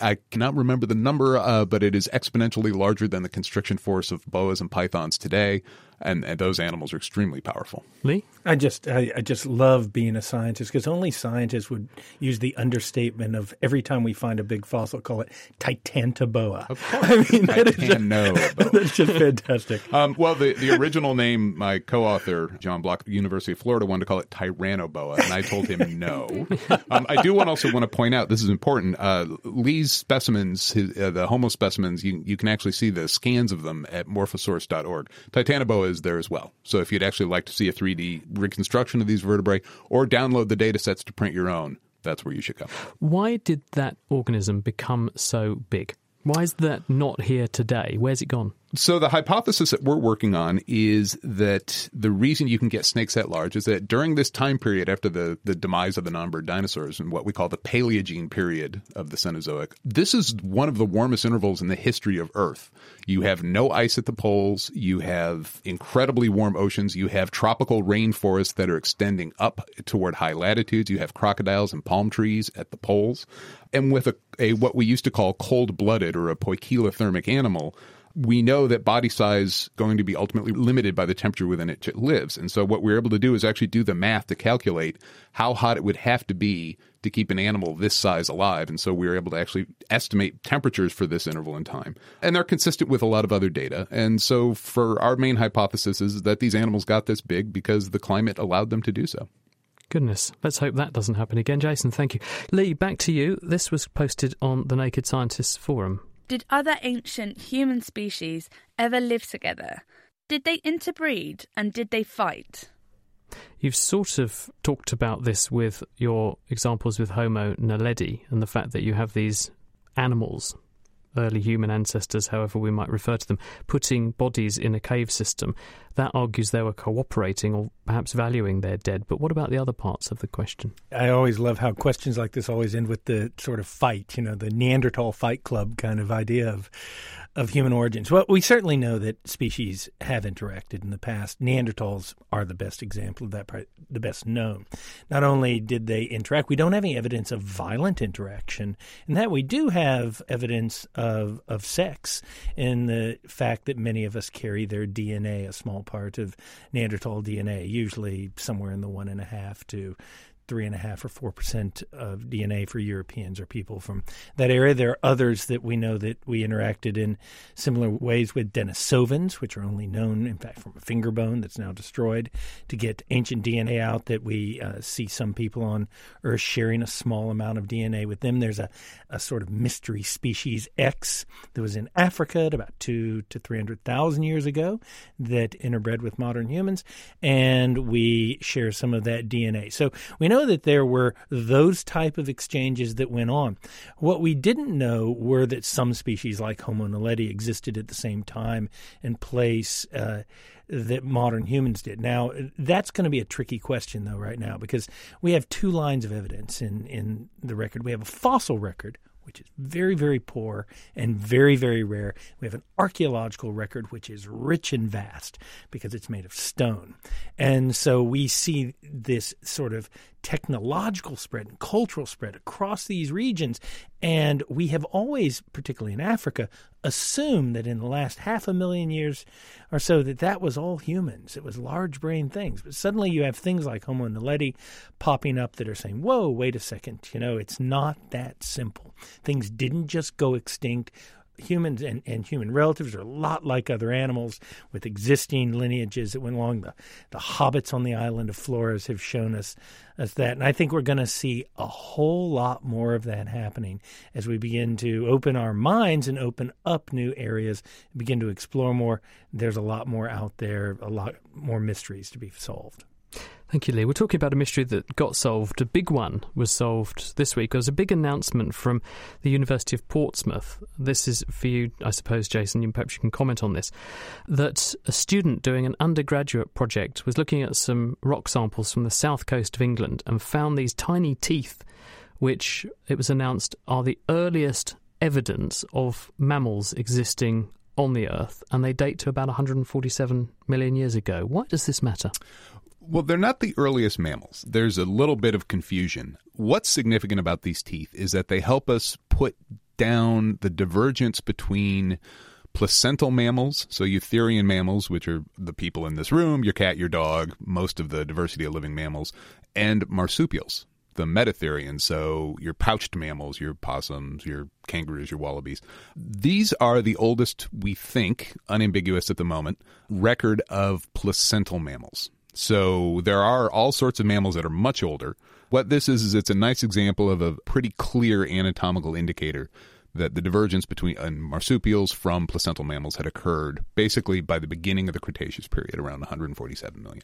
I cannot remember the number, uh, but it is exponentially larger than the constriction force of boas and pythons today, and, and those animals are extremely powerful. Lee? I just I, I just love being a scientist because only scientists would use the understatement of every time we find a big fossil, call it Titantoboa. Of course, I mean that is just, Titanoboa. that's just fantastic. Um, well, the, the original name, my co-author John Bloch, University of Florida, wanted to call it Tyrannoboa, and I told him no. um, I do want also want to point out this is important. Uh, Lee's specimens, his, uh, the Homo specimens, you you can actually see the scans of them at Morphosource.org. Titanoboa is there as well. So if you'd actually like to see a 3D reconstruction of these vertebrae or download the data sets to print your own, that's where you should go. Why did that organism become so big? Why is that not here today? Where's it gone? So the hypothesis that we're working on is that the reason you can get snakes at large is that during this time period after the, the demise of the non-bird dinosaurs and what we call the Paleogene period of the Cenozoic, this is one of the warmest intervals in the history of Earth. You have no ice at the poles. You have incredibly warm oceans. You have tropical rainforests that are extending up toward high latitudes. You have crocodiles and palm trees at the poles. And with a, a what we used to call cold-blooded or a poikilothermic animal, we know that body size is going to be ultimately limited by the temperature within which it lives. And so what we're able to do is actually do the math to calculate how hot it would have to be to keep an animal this size alive. And so we were able to actually estimate temperatures for this interval in time. And they're consistent with a lot of other data. And so for our main hypothesis is that these animals got this big because the climate allowed them to do so. Goodness, let's hope that doesn't happen again. Jason, thank you. Lee, back to you. This was posted on the Naked Scientists forum. Did other ancient human species ever live together? Did they interbreed and did they fight? You've sort of talked about this with your examples with Homo naledi and the fact that you have these animals, early human ancestors, however we might refer to them, putting bodies in a cave system. That argues they were cooperating or perhaps valuing their dead. But what about the other parts of the question? I always love how questions like this always end with the sort of fight, you know, the Neanderthal fight club kind of idea of of human origins. Well, we certainly know that species have interacted in the past. Neanderthals are the best example of that, part, the best known. Not only did they interact, we don't have any evidence of violent interaction. In that, we do have evidence of of sex in the fact that many of us carry their DNA, a small part of Neanderthal DNA, usually somewhere in the one and a half to three and a half or four percent of DNA for Europeans or people from that area. There are others that we know that we interacted in similar ways with Denisovans, which are only known, in fact, from a finger bone that's now destroyed, to get ancient DNA out. That we uh, see some people on Earth sharing a small amount of DNA with them. There's a, a sort of mystery species X that was in Africa at about two to three hundred thousand years ago that interbred with modern humans, and we share some of that DNA. So we know that there were those type of exchanges that went on. What we didn't know were that some species like Homo naledi existed at the same time and place uh, that modern humans did. Now, that's going to be a tricky question, though, right now, because we have two lines of evidence in, in the record. We have a fossil record, which is very, very poor and very, very rare. We have an archaeological record, which is rich and vast because it's made of stone. And so we see this sort of technological spread and cultural spread across these regions. And we have always, particularly in Africa, assumed that in the last half a million years or so that that was all humans. It was large brain things. But suddenly you have things like Homo naledi popping up that are saying, whoa, wait a second. You know, it's not that simple. Things didn't just go extinct humans and, and human relatives are a lot like other animals with existing lineages that went along. The, the hobbits on the island of Flores have shown us, us that. And I think we're going to see a whole lot more of that happening as we begin to open our minds and open up new areas, begin to explore more. There's a lot more out there, a lot more mysteries to be solved. Thank you, Lee. We're talking about a mystery that got solved. A big one was solved this week. There was a big announcement from the University of Portsmouth. This is for you, I suppose, Jason. You, perhaps you can comment on this. That a student doing an undergraduate project was looking at some rock samples from the south coast of England and found these tiny teeth, which it was announced are the earliest evidence of mammals existing on the Earth, and they date to about 147 million years ago. Why does this matter? Well, they're not the earliest mammals. There's a little bit of confusion. What's significant about these teeth is that they help us put down the divergence between placental mammals, so eutherian mammals, which are the people in this room, your cat, your dog, most of the diversity of living mammals, and marsupials, the metatherians, so your pouched mammals, your possums, your kangaroos, your wallabies. These are the oldest, we think, unambiguous at the moment, record of placental mammals. So there are all sorts of mammals that are much older. What this is is it's a nice example of a pretty clear anatomical indicator that the divergence between marsupials from placental mammals had occurred basically by the beginning of the Cretaceous period around 147 million.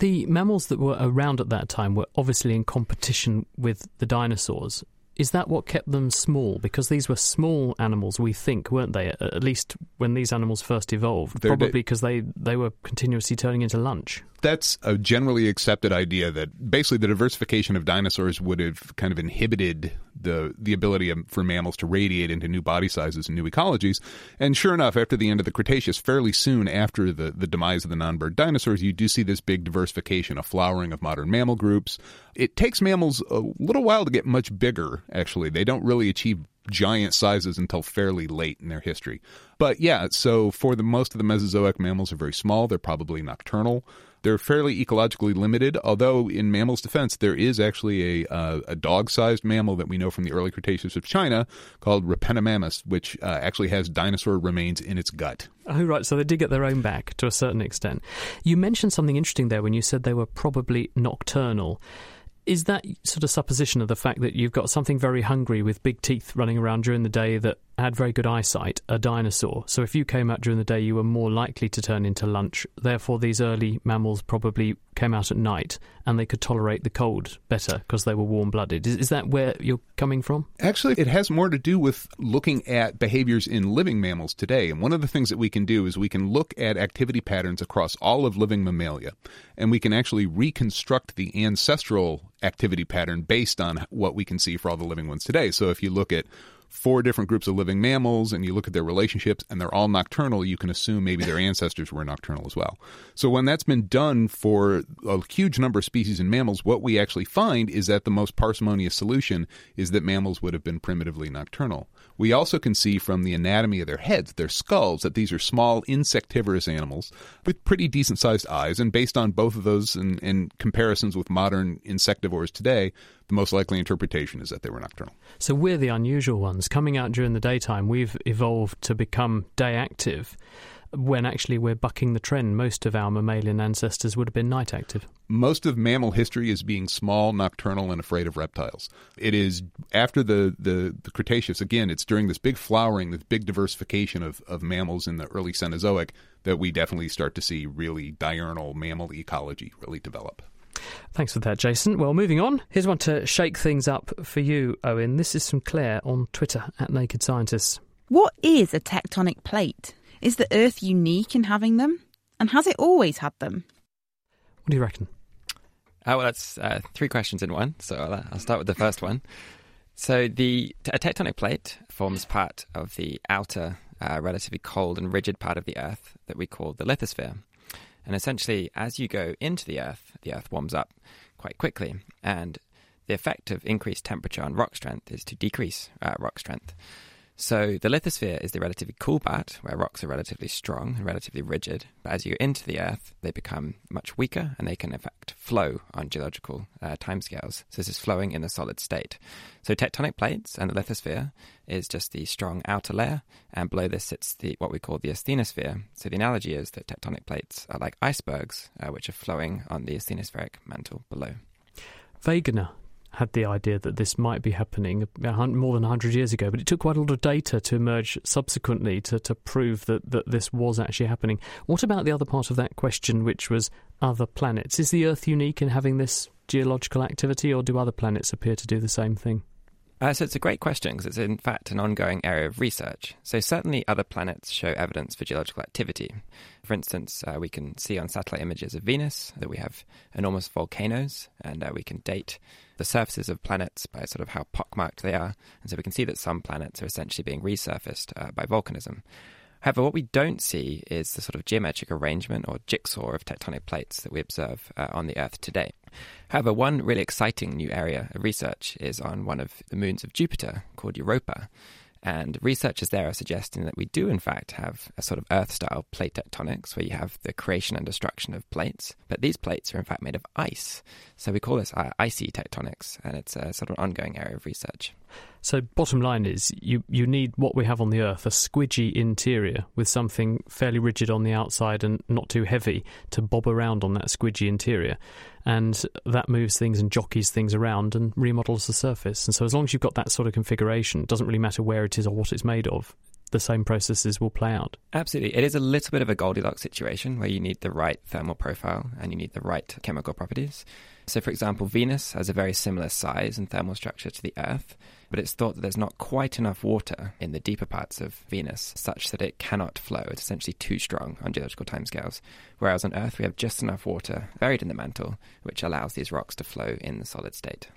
The mammals that were around at that time were obviously in competition with the dinosaurs. Is that what kept them small? Because these were small animals, we think, weren't they? At least when these animals first evolved. They're Probably because they, they were continuously turning into lunch. That's a generally accepted idea that basically the diversification of dinosaurs would have kind of inhibited the the ability of, for mammals to radiate into new body sizes and new ecologies. And sure enough, after the end of the Cretaceous, fairly soon after the, the demise of the non-bird dinosaurs, you do see this big diversification, a flowering of modern mammal groups. It takes mammals a little while to get much bigger, actually. They don't really achieve giant sizes until fairly late in their history. But yeah, so for the most of the Mesozoic mammals are very small. They're probably nocturnal. They're fairly ecologically limited, although in mammals' defense, there is actually a, uh, a dog-sized mammal that we know from the early Cretaceous of China called Repenomamus, which uh, actually has dinosaur remains in its gut. Oh, right. So they did get their own back to a certain extent. You mentioned something interesting there when you said they were probably nocturnal. Is that sort of supposition of the fact that you've got something very hungry with big teeth running around during the day that had very good eyesight, a dinosaur? So if you came out during the day, you were more likely to turn into lunch. Therefore, these early mammals probably came out at night and they could tolerate the cold better because they were warm blooded. Is, is that where you're coming from? Actually, it has more to do with looking at behaviors in living mammals today. And one of the things that we can do is we can look at activity patterns across all of living mammalia, and we can actually reconstruct the ancestral activity pattern based on what we can see for all the living ones today. So if you look at four different groups of living mammals and you look at their relationships and they're all nocturnal, you can assume maybe their ancestors were nocturnal as well. So when that's been done for a huge number of species in mammals, what we actually find is that the most parsimonious solution is that mammals would have been primitively nocturnal. We also can see from the anatomy of their heads, their skulls, that these are small insectivorous animals with pretty decent sized eyes. And based on both of those and, and comparisons with modern insectivores today, the most likely interpretation is that they were nocturnal. So we're the unusual ones. Coming out during the daytime, we've evolved to become day active when actually we're bucking the trend. Most of our mammalian ancestors would have been night active. Most of mammal history is being small, nocturnal, and afraid of reptiles. It is after the, the, the Cretaceous, again, it's during this big flowering, this big diversification of, of mammals in the early Cenozoic that we definitely start to see really diurnal mammal ecology really develop. Thanks for that, Jason. Well, moving on, here's one to shake things up for you, Owen. This is from Claire on Twitter at Naked Scientists. What is a tectonic plate? Is the Earth unique in having them? And has it always had them? What do you reckon? Uh, well, that's uh, three questions in one. So I'll, I'll start with the first one. So the a tectonic plate forms part of the outer, uh, relatively cold and rigid part of the Earth that we call the lithosphere. And essentially, as you go into the Earth, the Earth warms up quite quickly. And the effect of increased temperature on rock strength is to decrease uh, rock strength. So the lithosphere is the relatively cool part, where rocks are relatively strong and relatively rigid. But as you enter the Earth, they become much weaker, and they can in fact flow on geological uh, timescales. So this is flowing in the solid state. So tectonic plates and the lithosphere is just the strong outer layer, and below this sits the what we call the asthenosphere. So the analogy is that tectonic plates are like icebergs, uh, which are flowing on the asthenospheric mantle below. Wegener had the idea that this might be happening more than 100 years ago, but it took quite a lot of data to emerge subsequently to, to prove that, that this was actually happening. What about the other part of that question, which was other planets? Is the Earth unique in having this geological activity, or do other planets appear to do the same thing? Uh, so it's a great question because it's in fact an ongoing area of research. So certainly other planets show evidence for geological activity. For instance, uh, we can see on satellite images of Venus that we have enormous volcanoes, and uh, we can date the surfaces of planets by sort of how pockmarked they are. And so we can see that some planets are essentially being resurfaced uh, by volcanism. However, what we don't see is the sort of geometric arrangement or jigsaw of tectonic plates that we observe uh, on the Earth today. However, one really exciting new area of research is on one of the moons of Jupiter called Europa. And researchers there are suggesting that we do, in fact, have a sort of Earth style plate tectonics where you have the creation and destruction of plates. But these plates are, in fact, made of ice. So we call this uh, icy tectonics, and it's a sort of ongoing area of research. So, bottom line is you, you need what we have on the Earth a squidgy interior with something fairly rigid on the outside and not too heavy to bob around on that squidgy interior. And that moves things and jockeys things around and remodels the surface. And so, as long as you've got that sort of configuration, it doesn't really matter where it is or what it's made of, the same processes will play out. Absolutely. It is a little bit of a Goldilocks situation where you need the right thermal profile and you need the right chemical properties. So, for example, Venus has a very similar size and thermal structure to the Earth, but it's thought that there's not quite enough water in the deeper parts of Venus such that it cannot flow. It's essentially too strong on geological timescales. Whereas on Earth, we have just enough water buried in the mantle, which allows these rocks to flow in the solid state.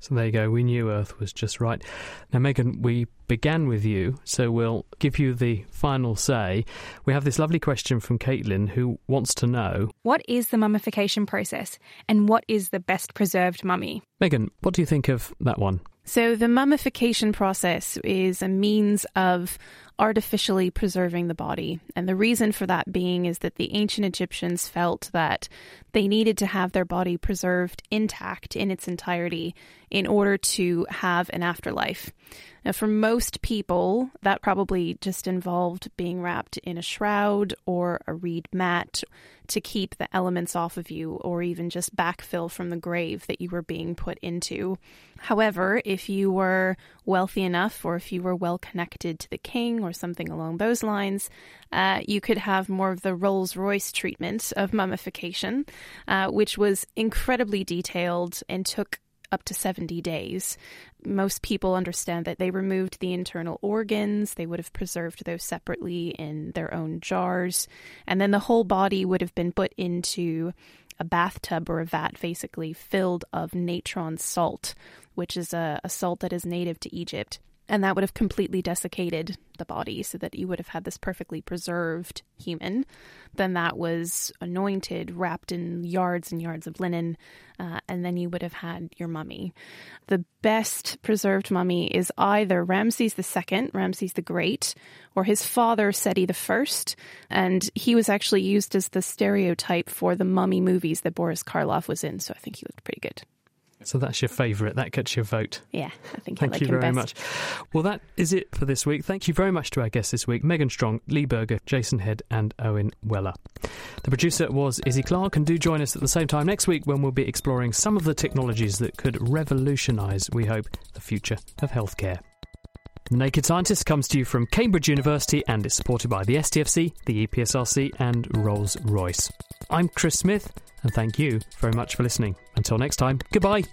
So there you go. We knew Earth was just right. Now, Meghan, we began with you, so we'll give you the final say. We have this lovely question from Caitlin who wants to know What is the mummification process and what is the best preserved mummy? Meghan, what do you think of that one? So, the mummification process is a means of artificially preserving the body. And the reason for that being is that the ancient Egyptians felt that they needed to have their body preserved intact in its entirety in order to have an afterlife. Now, for most people, that probably just involved being wrapped in a shroud or a reed mat to keep the elements off of you, or even just backfill from the grave that you were being put into. However, if you were wealthy enough, or if you were well connected to the king, or something along those lines, uh, you could have more of the Rolls Royce treatment of mummification, uh, which was incredibly detailed and took up to 70 days. Most people understand that they removed the internal organs, they would have preserved those separately in their own jars, and then the whole body would have been put into a bathtub or a vat basically filled of natron salt, which is a, a salt that is native to Egypt. And that would have completely desiccated the body so that you would have had this perfectly preserved human. Then that was anointed, wrapped in yards and yards of linen, uh, and then you would have had your mummy. The best preserved mummy is either Ramses II, Ramses the Great, or his father, Seti I. And he was actually used as the stereotype for the mummy movies that Boris Karloff was in, so I think he looked pretty good. So that's your favourite. That gets your vote. Yeah, I think Thank I like you very best. much. Well, that is it for this week. Thank you very much to our guests this week Meghan Strong, Lee Berger, Jason Head, and Owen Weller. The producer was Izzie Clarke, and do join us at the same time next week when we'll be exploring some of the technologies that could revolutionise, we hope, the future of healthcare. The Naked Scientist comes to you from Cambridge University and is supported by the STFC, the EPSRC, and Rolls Royce. I'm Chris Smith, and thank you very much for listening. Until next time, goodbye.